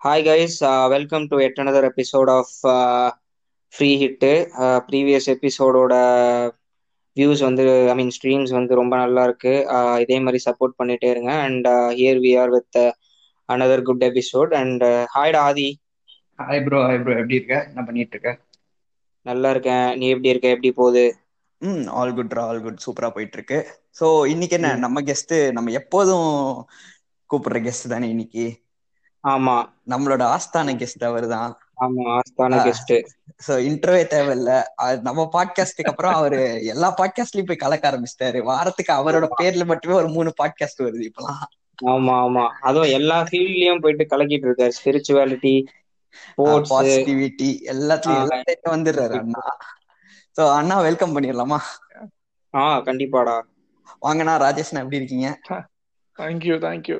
Hi guys, welcome to yet another episode of uh, Free Hit. Uh, previous எபிசோடோட views வந்து I mean streams வந்து ரொம்ப நல்லா இருக்கு. Uh, இதே மாதிரி சப்போர்ட் பண்ணிட்டே இருங்க. And here we are with another good episode and ஹாய்டா Aadhi hi bro hi bro எப்படி இருக்க? என்ன பண்ணிட்டு இருக்க? நல்லா இருக்கேன். நீ எப்படி இருக்க? எப்படி போகுது? ம் ஆல் குட் ஆல் குட் சூப்பரா போயிட்டு இருக்கு. ஸோ இன்னைக்கு என்ன. நம்ம கெஸ்ட் நம்ம எப்போதும் கூப்பிடுற கெஸ்ட் தானே இன்னைக்கு? ஆமா. நம்மளோட ஆஸ்தான கெஸ்ட் அவர் தான் ஆமா ஆஸ்தான. கெஸ்ட் ஸோ இன்டர்வே தேவையில்ல. நம்ம பாட்காஸ்டுக்கு அப்புறம் அவரு எல்லா பாட்காஸ்ட்லயும் போய் கலக்க ஆரம்பிச்சிட்டாரு. வாரத்துக்கு அவரோட பேர்ல மட்டுமே ஒரு மூணு பாட்காஸ்ட் வருது இப்பெல்லாம். ஆமா ஆமா. அதுவும் எல்லா ஃபீல்ட்லயும் போயிட்டு கலக்கிட்டு இருக்காரு. ஸ்பிரிச்சுவாலிட்டி பாசிட்டிவிட்டி எல்லாத்துலயும். எல்லாத்தையும் வந்துடுறாரு அண்ணா. ஸோ அண்ணா வெல்கம் பண்ணிடலாமா? ஆ கண்டிப்பாடா. வாங்கண்ணா ராஜேஷ்ண்ணா எப்படி இருக்கீங்க? Thank you, thank you.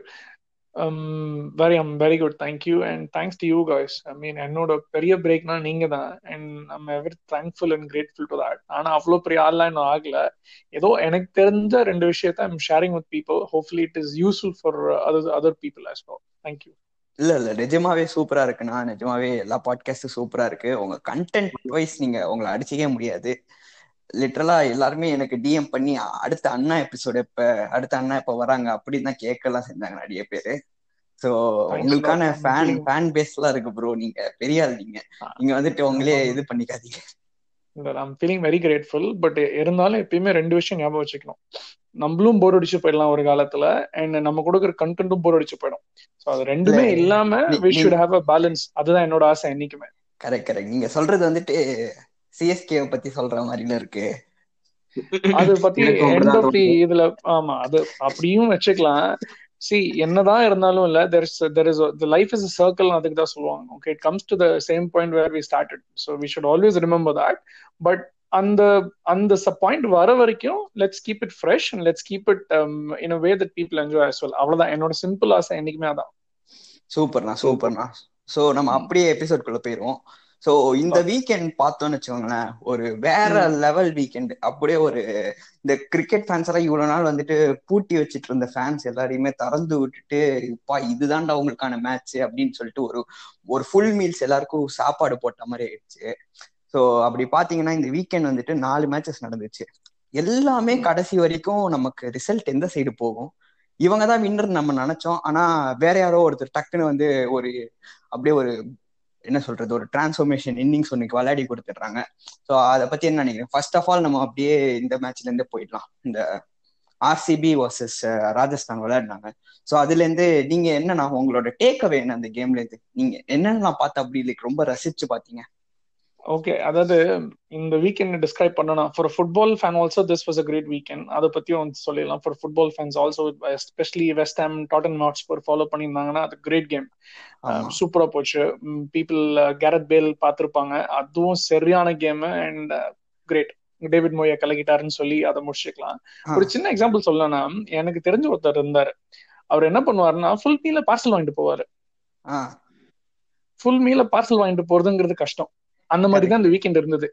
Um, very, I'm very good. Thank you, and thanks to you guys. I mean, என்னோட பெரிய பிரேக்னா நீங்க தான் and I'm ever thankful and grateful to that ஆனா அவ்வளோ பெரிய ஆள்லாம் இன்னும் ஆகல. ஏதோ எனக்கு தெரிஞ்ச ரெண்டு விஷயத்த I'm sharing with people hopefully it is useful for other other people as well thank you இல்ல இல்ல. நிஜமாவே சூப்பரா இருக்குண்ணா. நிஜமாவே எல்லா பாட்காஸ்டும் சூப்பரா இருக்கு. உங்க கண்டென்ட் வைஸ் நீங்க உங்களை அடிச்சிக்கவே முடியாது. லிட்டரலா எல்லாருமே எனக்கு டிஎம் பண்ணி அடுத்த அண்ணா எபிசோட் எப்ப அடுத்த அண்ணா எப்ப வராங்க அப்படின்னு தான் கேட்கலாம் செஞ்சாங்க நிறைய பேரு. சோ உங்களுக்கான ஃபேன் ஃபேன் பேஸ்லாம் இருக்கு ப்ரோ நீங்க பெரிய நீங்க. நீங்க வந்துட்டு உங்களே இது பண்ணிக்காதீங்க. I'm feeling very grateful but இருந்தாலும் எப்பயுமே ரெண்டு விஷயம் ஞாபகம் வச்சுக்கணும். நம்மளும் போர் அடிச்சு போயிடலாம் ஒரு காலத்துல அண்ட் நம்ம கொடுக்குற கண்டென்ட்டும் போர் அடிச்சு போயிடும். ஸோ அது ரெண்டுமே இல்ல, இல்லாம we should have a balance அதுதான் என்னோட ஆசை என்னைக்குமே. கரெக்ட் கரெக்ட் நீங்க சொல்றது வந்துட்டு சிஎஸ்கே பத்தி சொல்ற மாதிரில இருக்கு. அது பத்தி எண்ட் ஆஃப் தி. இதுல ஆமா அது அப்படியும் வச்சுக்கலாம். சி என்னதான் இருந்தாலும் இல்ல there is there is the life is circle அதுக்கு தான் சொல்லுவாங்க. Okay it comes to the same point where we started so we should always remember that but அந்த அந்த பாயிண்ட் வர வரைக்கும் let's keep it fresh and let's keep it in a way that people enjoy as well. அவ்வளவுதான். என்னோட simple ஆசை என்னைக்குமே அதான். சூப்பர்ண்ணா சூப்பர்ண்ணா. சோ நம்ம அப்படியே எபிசோட் குள்ள போயிருவோம். சோ இந்த வீக்கெண்ட் பார்த்தோம்னு வச்சுக்கோங்களேன் ஒரு வேற லெவல் வீக்கெண்ட் அப்படியே ஒரு இந்த கிரிக்கெட் ஃபேன்ஸ் எல்லாம் இவ்வளவு நாள் வந்துட்டு பூட்டி வச்சிட்டு இருந்த ஃபேன்ஸ் எல்லாரையுமே திறந்து விட்டுட்டு பா இதுதான்டா உங்களுக்கான மேட்ச் அப்படின்னு சொல்லிட்டு ஒரு ஒரு ஃபுல் மீல்ஸ் எல்லாருக்கும் சாப்பாடு போட்ட மாதிரி ஆயிடுச்சு. சோ அப்படி பாத்தீங்கன்னா இந்த வீக்கெண்ட் வந்துட்டு நாலு மேட்சஸ் நடந்துச்சு. எல்லாமே கடைசி வரைக்கும் நமக்கு ரிசல்ட் எந்த சைடு போகும்? இவங்க தான் வின்னர் நம்ம நினைச்சோம். ஆனா வேற யாரோ ஒருத்தர் டக்குன்னு வந்து ஒரு அப்படியே ஒரு என்ன சொல்றது ஒரு டிரான்ஸ்ஃபர்மேஷன் இன்னிங்ஸ் ஒன்னுக்கு விளையாடி கொடுத்துட்றாங்க. ஸோ அதை பத்தி என்ன நினைக்கிறேன் ஃபர்ஸ்ட் ஆஃப் ஆல் நம்ம அப்படியே இந்த மேட்ச்ல இருந்தே போயிடலாம். இந்த ஆர்சிபி வர்சஸ் ராஜஸ்தான் விளையாடினாங்க. ஸோ அதுல இருந்து நீங்க என்னன்னா உங்களோட டேக் அவே என்ன அந்த கேம்ல இருந்து? நீங்க என்னென்னலாம் பார்த்து அப்படி லைக் ரொம்ப ரசிச்சு பாத்தீங்க ஓகே அதாவது இந்த வீக்கெண்ட் டிஸ்கிரைப் பண்ணணும் for football fan also this was a great weekend அதை பத்தியும் வந்து சொல்லிடலாம். For football fans also especially West Ham Tottenham Hotspur follow பண்ணியிருந்தாங்கன்னா அது கிரேட் கேம் சூப்பரா போச்சு. பீப்புள் கேரட் பேல் பார்த்திருப்பாங்க. அதுவும் சரியான game and great David Moyes கலக்கிட்டாருன்னு சொல்லி அதை முடிச்சுக்கலாம். ஒரு சின்ன எக்ஸாம்பிள் சொல்லணும்னா எனக்கு தெரிஞ்ச ஒருத்தர் இருந்தாரு. அவர் என்ன பண்ணுவாருன்னா ஃபுல் மீல பார்சல் வாங்கிட்டு போவாரு. ஃபுல் மீல பார்சல் வாங்கிட்டு போறதுங்கிறது கஷ்டம். அந்த மாதிரி தான் இந்த வீக்கெண்ட் இருந்தது.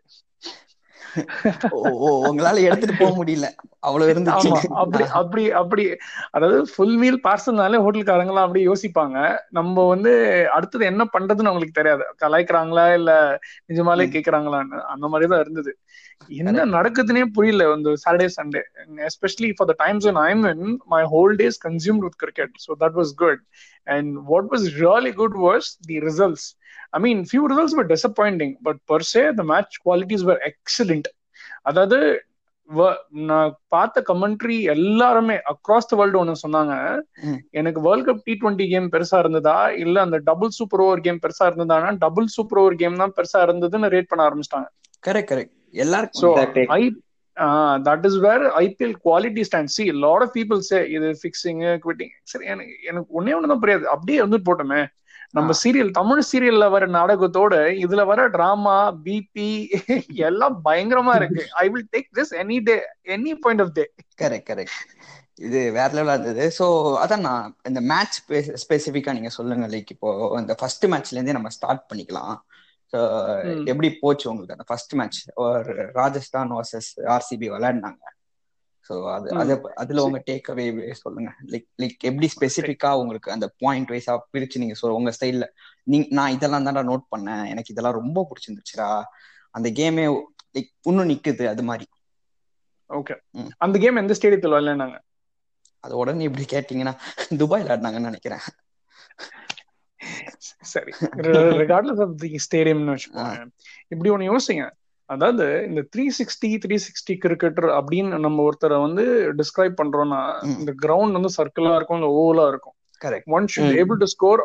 உங்களால எடுத்துட்டு போக முடியல. அவ்வளவு இருந்துச்சு. அப்படி அப்படி அப்படி. அதாவது ஃபுல் மீல் பார்சல்னாலே ஹோட்டல்காரங்க எல்லாம் அப்படியே யோசிப்பாங்க. நம்ம வந்து அடுத்தது என்ன பண்றதுன்னு அவங்களுக்கு தெரியாது. கலாய்க்கிறாங்களா இல்ல நிஜமாலே ம். கேக்குறாங்களான்னு அந்த மாதிரி தான் இருந்தது. என்ன நடக்குதுன்னே புரியல. இந்த Saturday Sunday especially for the times when I'm in my whole day is consumed with cricket. So that was good. And what was really good was the mean few results were disappointing but per se the match qualities were excellent. அதாவது நான் பார்த்த commentary எல்லாருமே across the world ஒன்னு சொன்னாங்க. எனக்கு world cup T twenty game பெருசா இருந்ததா? இல்ல அந்த டபுள் சூப்பர் ஓவர் கேம் பெருசா இருந்ததானா? டபுள் சூப்பர் ஓவர் கேம் தான் பெருசா இருந்ததுன்னு ரேட் பண்ண ஆரம்பிச்சிட்டாங்க. கரெக்ட் கரெக்ட் எல்லாருக்கும். I that is where IPL quality stand see lot of people say இது ஃபிக்ஸிங் குவிட்டிங் சரி எனக்கு எனக்கு ஒன்னே ஒன்று தான் புரியாது. அப்படியே வந்துட்டு போட்டோமே. நம்ம. சீரியல் தமிழ் சீரியல்ல வர நாடகத்தோட இதுல வர டிராமா பிபி எல்லாம் பயங்கரமா இருக்கு. I will take this any day any point of day correct correct இது வேற லெவலா இருந்தது. ஸோ அதான் நான் இந்த மேட்ச் ஸ்பெசிஃபிக்கா நீங்க சொல்லுங்க. லைக் இப்போ இந்த ஃபர்ஸ்ட் மேட்ச்ல இருந்தே நம்ம ஸ்டார்ட் பண்ணிக்கலாம். எப்படி போச்சு உங்களுக்கு அந்த ஃபர்ஸ்ட் மேட்ச் ஒரு ராஜஸ்தான் வர்சஸ் ஆர்சிபி விளையாடினாங்க. சோ அது அதுல உங்க டேக் அவே சொல்லுங்க. லைக் லைக் எப்படி ஸ்பெசிபிக்கா உங்களுக்கு அந்த பாயிண்ட் வைஸா பிரிச்சு நீங்க சொல்ல உங்க ஸ்டைல்ல நீங்க நான் இதெல்லாம் தான்டா நோட் பண்ணேன். எனக்கு இதெல்லாம் ரொம்ப பிடிச்சிருந்துச்சுடா. அந்த கேமே லைக் இன்னும் நிக்குது அது மாதிரி. ஓகே. அந்த கேம் எந்த ஸ்டேடியத்தில் விளையாண்டாங்க? அது உடனே இப்படி கேட்டீங்கன்னா துபாய்ல ஆடினாங்கன்னு நினைக்கிறேன். சரி. ரிகார்ட்லெஸ் ஆஃப் தி ஸ்டேடியம்னு வச்சுக்கோங்க. இப்படி ஒண்ணு யோசிங்க. அதாவது இந்த three sixty three sixty cricketer அப்படின்னு நம்ம ஒருத்தரை வந்து டிஸ்கிரைப் பண்றோம்னா. இந்த கிரவுண்ட் வந்து சர்க்கிளா இருக்கும் இல்ல ஓவலா இருக்கும் correct one shot. Able to score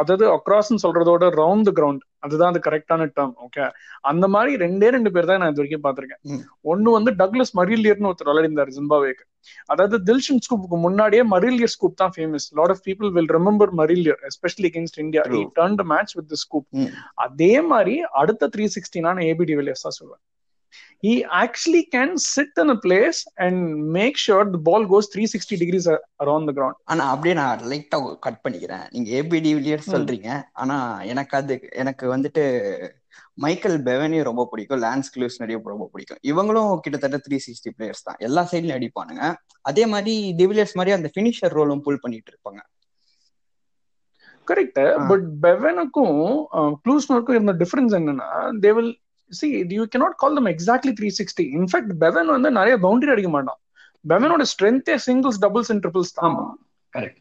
அதாவது அக்ராஸ் சொல்றதோட ரவுண்ட் த கிரவுண்ட் அதுதான் அது கரெக்டான டேர்ம் ஓகே அந்த மாதிரி ரெண்டே ரெண்டு பேர் தான் நான் இது வரைக்கும் பாத்திருக்கேன். ஒன்னு வந்து டக்லஸ் மரிலியர்னு ஒருத்தர் விளையாடிந்தார் ஜிம்பாவேக்கு அதாவது தில்ஷன் ஸ்கூப்புக்கு முன்னாடியே மரிலியர் ஸ்கூப் தான் famous lot of people will remember Marillier especially against India turn match with scoop. அதே மாதிரி அடுத்த த்ரீ சிக்ஸ்டி நான் ஏபிடி வில்லியர்ஸ் தான் சொல்லுவேன். He actually can sit in a place and make sure the ball goes 360 degrees around the ground. ஆனா அப்படியே நான் லைட்டா கட் பண்ணிக்கிறேன். நீங்க ஏபிடி வில்லியர்ஸ். சொல்றீங்க. ஆனா எனக்கு அது எனக்கு வந்துட்டு மைக்கேல் பெவனியும் ரொம்ப பிடிக்கும். லான்ஸ் கிளூஸ் நிறைய ரொம்ப பிடிக்கும். இவங்களும் கிட்டத்தட்ட த்ரீ சிக்ஸ்டி பிளேயர்ஸ் தான். எல்லா சைட்லயும் அடிப்பானுங்க. அதே மாதிரி டிவிலியர்ஸ் மாதிரி அந்த ஃபினிஷர் ரோலும் புல் பண்ணிட்டு இருப்பாங்க. கரெக்ட். பட் பெவனுக்கும் க்ளூஸ்னருக்கும் இருந்த டிஃபரன்ஸ் என்னன்னா they will see you cannot call them exactly three sixty in fact Bevan வந்து நிறைய பவுண்டரி அடிக்க மாட்டான். பெவனோட ஸ்ட்ரென்த்தே சிங்கிள்ஸ் டபுள்ஸ் அண்ட் ட்ரிபிள்ஸ் தான். கரெக்ட்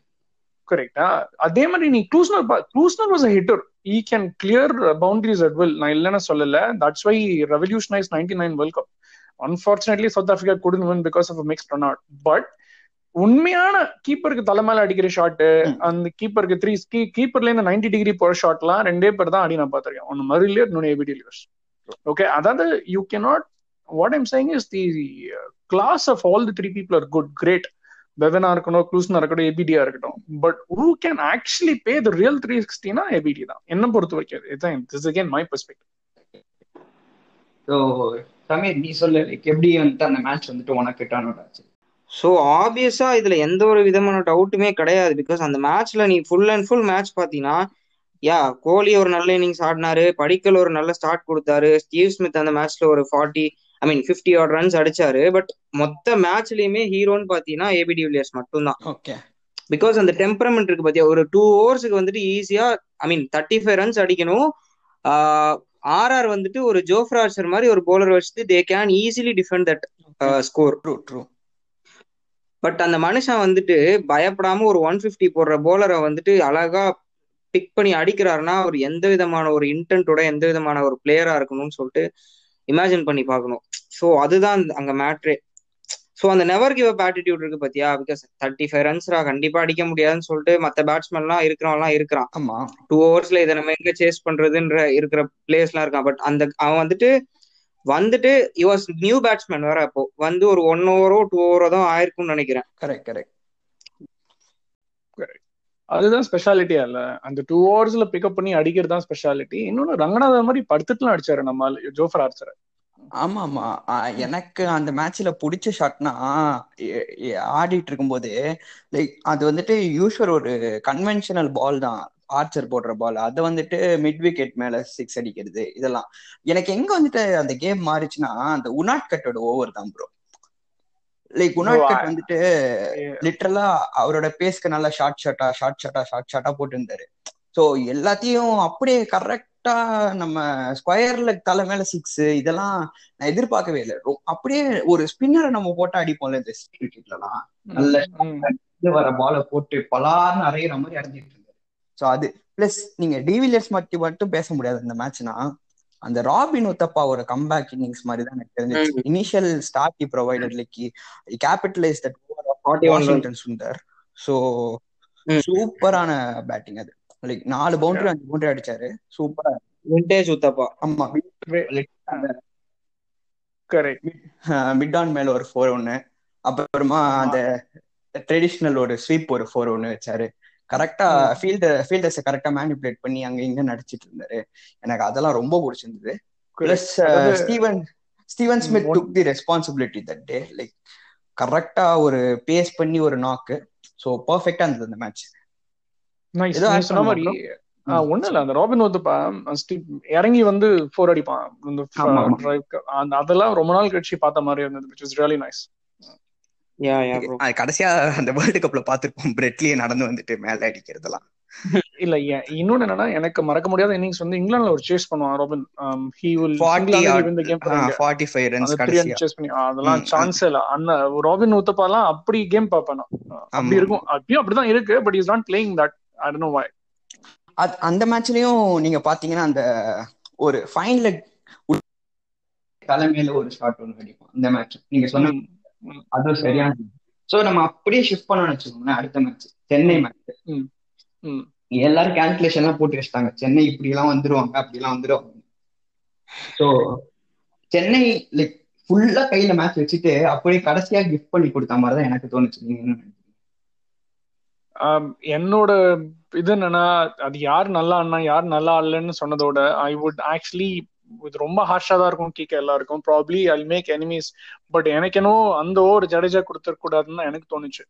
கரெக்டா அதே மாதிரி நீ Klusener Klusener was a hitter he can clear boundaries at will நான் இல்லைன்னு சொல்லல. That's why revolutionise ninety nine world cup unfortunately South Africa couldn't win because of mix run out but உண்மையான கீப்பருக்கு தலைமையில அடிக்கிற ஷாட். அந்த கீப்பருக்கு த்ரீ கீப்பர்ல இருந்து ninety degree போற ஷாட்லாம் ரெண்டே பேர் தான் ஆடி நான் பார்த்திருக்கேன். ஒன்னு மரிலியர் இன்னொன்னு ஏபிடி லியர்ஸ் ஓகே அதாவது you cannot what I'm saying is the class of all the three people are good great பெவனா இருக்கணும் க்ளூஸ்னா இருக்கட்டும். ஏபிடியா இருக்கட்டும் but who can actually pay the real three சிக்ஸ்டினா ABD தான்? என்ன பொறுத்த வரைக்கும் இதுதான் this again my perspective so Sameer நீ சொல்லு எப்படி வந்துட்டு அந்த மேட்ச் வந்துட்டு உனக்கு டர்ன் அவுட் ஆச்சு? ஸோ ஆப்வியஸா இதுல எந்த ஒரு விதமான டவுட்டுமே கிடையாது. பிகாஸ் அந்த மேட்ச்ல நீ ஃபுல் அண்ட் ஃபுல் மேட்ச் பாத்தீங்கன்னா யா கோலி ஒரு நல்ல இன்னிங்ஸ் ஆடினாரு. படிக்கல் ஒரு நல்ல ஸ்டார்ட் கொடுத்தாரு. ஸ்டீவ் ஸ்மித் அந்த மேட்ச்ல ஒரு forty I mean fifty odd runs அடிச்சாரு. பட் மொத்த மேட்ச்லயுமே ஹீரோன்னு பாத்தீங்கன்னா ஏபிடி வில்லியர்ஸ் மட்டும்தான். ஓகே. பிகாஸ் அந்த டெம்பரமெண்ட் இருக்கு பாத்தியா ஒரு டூ ஓவர்ஸுக்கு வந்துட்டு ஈஸியா I mean thirty five runs அடிக்கணும் ஆர்ஆர் வந்துட்டு ஒரு ஜோஃப்ராச்சர் மாதிரி ஒரு போலர் வச்சுட்டு they can easily defend that score true true but அந்த மனுஷன் வந்துட்டு பயப்படாம ஒரு ஒன் பிப்டி போடுற போலரை வந்துட்டு அழகா பிக் பண்ணி அடிக்கிறாருன்னா அவர் எந்த விதமான ஒரு இன்டென்ட்டோட எந்த விதமான ஒரு பிளேயரா இருக்கணும்னு சொல்லிட்டு இமேஜின் பண்ணி பார்க்கணும். ஸோ அதுதான் அங்க மேட்ரே ஸோ அந்த நெவர் கிவ் அப் ஆட்டிடியூட் இருக்கு பாத்தியா? பிகாஸ் தேர்ட்டி ஃபைவ் ரன்ஸ்ரா கண்டிப்பா அடிக்க முடியாதுன்னு சொல்லிட்டு மத்த பேட்ஸ்மேன்லாம் இருக்கிறவன்லாம் இருக்கிறான். ஆமா. டூ ஓவர்ஸ்ல இதை நம்ம எங்க சேஸ் பண்றதுன்ற இருக்கிற பிளேயர்ஸ் எல்லாம் இருக்கான். பட் அந்த அவன் வந்துட்டு வந்துட்டு வாஸ் நியூ பேட்ஸ்மேன் வேற அப்போ. வந்து ஒரு ஒன் ஓவரோ டூ ஓவரோ தான் ஆயிருக்கும்னு நினைக்கிறேன். கரெக்ட் கரெக்ட் அதுதான் ஸ்பெஷாலிட்டியா இல்ல அந்த டூ ஹவர்ஸ்ல பிக்கப் பண்ணி அடிக்கிறது தான் ஸ்பெஷாலிட்டி இன்னொன்னு ரங்கநாதன் மாதிரி படுத்துட்டுலாம் அடிச்சாரு நம்ம ஜோஃபர் ஆர்ச்சர். ஆமா ஆமா எனக்கு அந்த மேட்ச்ல பிடிச்ச ஷாட்னா ஆடிட்டு இருக்கும்போது லைக் அது வந்துட்டு யூஸ்வல் ஒரு கன்வென்ஷனல் பால் தான். ஆர்ச்சர் போடுற பால் அதை வந்துட்டு மிட் விக்கெட் மேல சிக்ஸ் அடிக்கிறது இதெல்லாம். எனக்கு எங்க வந்துட்டு அந்த கேம் மாறிச்சுன்னா அந்த உனாட் கட்டோட ஓவர் தான் ப்ரோ லைக் உனாட் கட் வந்துட்டு லிட்டரலா அவரோட பேஸ்க்கு நல்லா ஷார்ட் ஷாட்டா ஷார்ட் ஷாட்டா ஷார்ட் ஷாட்டா போட்டு இருந்தாரு ஸோ எல்லாத்தையும் அப்படியே கரெக்டா நம்ம ஸ்கொயர்ல தலை மேல சிக்ஸ் இதெல்லாம் நான் எதிர்பார்க்கவே இல்லை. அப்படியே ஒரு ஸ்பின்னரை நம்ம போட்டா அடிப்போம்ல இந்த கிரிக்கெட்லாம் நல்ல வர பாலை போட்டு பலார்னு அரைகிற மாதிரி அரைஞ்சிட்டு இருந்தாரு. ஸோ அது பிளஸ் நீங்க டிவிலியர்ஸ் பத்தி மட்டும் பேச முடியாது இந்த மேட்ச்னா அந்த ராபின் உத்தப்பாவோட கம்பேக் இன்னிங்ஸ் மாதிரி தான் எனக்கு தெரிஞ்சிச்சு. Initial start he provided like capitalise that one Washington Sundar so. சூப்பரான பேட்டிங் அது. லைக் நாலு பவுண்டரி அஞ்சு பவுண்டரி அடிச்சாரு. சூப்பரா விண்டேஜ் உத்தப்பா. ஆமா. கரெக்ட் மிட் ஆன் மேல ஒரு ஃபோர் ஒன்னு அப்புறமா அந்த ட்ரெடிஷ்னல் ஒரு ஸ்வீப் ஒரு ஃபோர் ஒன்னு வச்சாரு. கரெக்டா ஃபீல்டர் ஃபீல்டர்ஸை கரெக்டா மேனிபுலேட் பண்ணி அங்க இங்க நடிச்சிட்டு இருந்தாரு. எனக்கு அதெல்லாம் ரொம்ப பிடிச்சிருந்தது. Plus Steven Steven Smith took the responsibility that day like கரெக்டா ஒரு பேஸ் பண்ணி ஒரு நாக்கு ஸோ பர்ஃபெக்டா இருந்தது அந்த மேட்ச் சொன்ன மாதிரி ஒண்ணும் இல்ல. அந்த ராபின் வந்துப்பா இறங்கி வந்து ஃபோர் அடிப்பான். அந்த அதெல்லாம் ரொம்ப நாள் கழிச்சு பார்த்த மாதிரி இருந்தது விச் இஸ் ரியலி நைஸ் அது கடைசியா அந்த வேர்ல்டு கப்ல பாத்துருப்போம் பிரெட்லியே நடந்து வந்துட்டு மேல அடிக்கிறதெல்லாம். இல்ல இன்னொன்னு என்னன்னா எனக்கு மறக்க முடியாத இன்னிங்ஸ் வந்து இங்கிலாந்துல ஒரு சேஸ் பண்ணுவான் ராபின் ஹி வில் ஃபார்ட்டி இந்த கேம் ஃபார்ட்டி ஃபைவ் ரன்ஸ் அந்த த்ரீ கடைசியா. சேஸ் பண்ணி அதெல்லாம் சான்ஸ் இல்ல. அந்த ராபின் உத்தப்பாலாம் அப்படி கேம் பார்ப்பேன்? நான். அப்படி. இருக்கும். அப்பயும் அப்படிதான் இருக்கு but is not playing that I don't know why அந்த மேட்ச்லயும் நீங்க பாத்தீங்கன்னா அந்த ஒரு ஃபைனல் தலைமையில ஒரு ஷாட் ஒன்று அடிப்போம் இந்த மேட்ச் நீங்க சொன்ன அதுவும் சரியான சோ நம்ம அப்படியே ஷிஃப்ட் பண்ணணும்னு வச்சுக்கோங்களேன் அடுத்த மேட்ச் சென்னை மேட்ச் எல்லாரும் கேல்குலேஷன் எல்லாம் போட்டு வச்சிட்டாங்க. சென்னை இப்படி எல்லாம் வந்துருவாங்க அப்படி எல்லாம் வந்துருவாங்க சோ சென்னை லைக் ஃபுல்லா கையில மேட்ச் வச்சுட்டு அப்படியே கடைசியா கிஃப்ட் பண்ணி கொடுத்த மாதிரி தான் எனக்கு தோணுச்சு. நீங்க என்ன என்னோட இது என்னன்னா அது யார் நல்லா ஆடினா யார் நல்லா ஆடலன்னு சொன்னதோட ஐ வுட் ஆக்சுவலி இது ரொம்ப ஹார்ஷா தான் இருக்கும் கேட்க எல்லாருக்கும். Probably I make enemies but எனக்கு என்னவோ அந்த ஓவர் ஜடேஜா கொடுத்துருக்க கூடாதுன்னு தான் எனக்கு தோணுச்சு.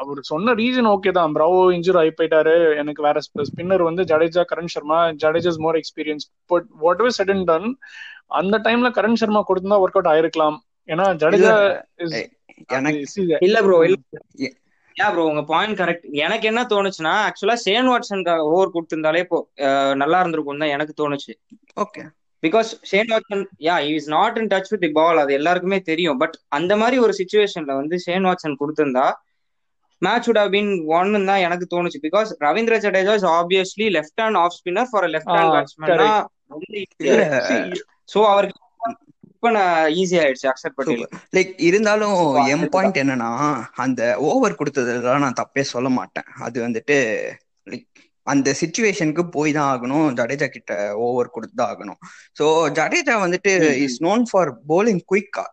அவர் சொன்ன ரீசன் ஓகே தான். ப்ராவோ இன்ஜூர் ஆகி போயிட்டாரு. எனக்கு வேற ஸ்பின்னர் வந்து Jadeja Karan Sharma Jadeja's more experience but whatever said and done அந்த டைம்ல கரண் சர்மா கொடுத்திருந்தா ஒர்க் அவுட் ஆயிருக்கலாம். ஏன்னா ஜடேஜா இல்ல ப்ரோ யா ப்ரோ உங்க பாயிண்ட் கரெக்ட் எனக்கு என்ன தோணுச்சுன்னா ஆக்சுவலா சேன் வாட்சன் ஓவர் கொடுத்திருந்தாலே இப்போ நல்லா இருந்திருக்கும் தான் எனக்கு தோணுச்சு. Okay because Shane Watson ya is not in touch with the ball அது எல்லாருக்குமே தெரியும். பட் அந்த மாதிரி ஒரு சுச்சுவேஷன்ல வந்து ஷேன் வாட்சன் கொடுத்திருந்தா மேட்ச் would have been ஒன்னு தான் எனக்கு தோணுச்சு. Because Ravindra Jadeja is obviously left hand off spinner for left hand batsman so அவருக்கு ஈஸி ஆயிடுச்சு அக்செப்ட் பட்டேல் லைக் இருந்தாலும் என். பாயிண்ட் என்னன்னா அந்த ஓவர் கொடுத்ததெல்லாம் நான் தப்பே சொல்ல மாட்டேன். அது வந்துட்டு லைக் அந்த சுச்சுவேஷனுக்கு போய் தான் ஆகணும். ஜடேஜா கிட்ட ஓவர் கொடுத்து தான் ஆகணும். ஸோ ஜடேஜா வந்துட்டு. இஸ் நோன் ஃபார் bowling குயிக்கா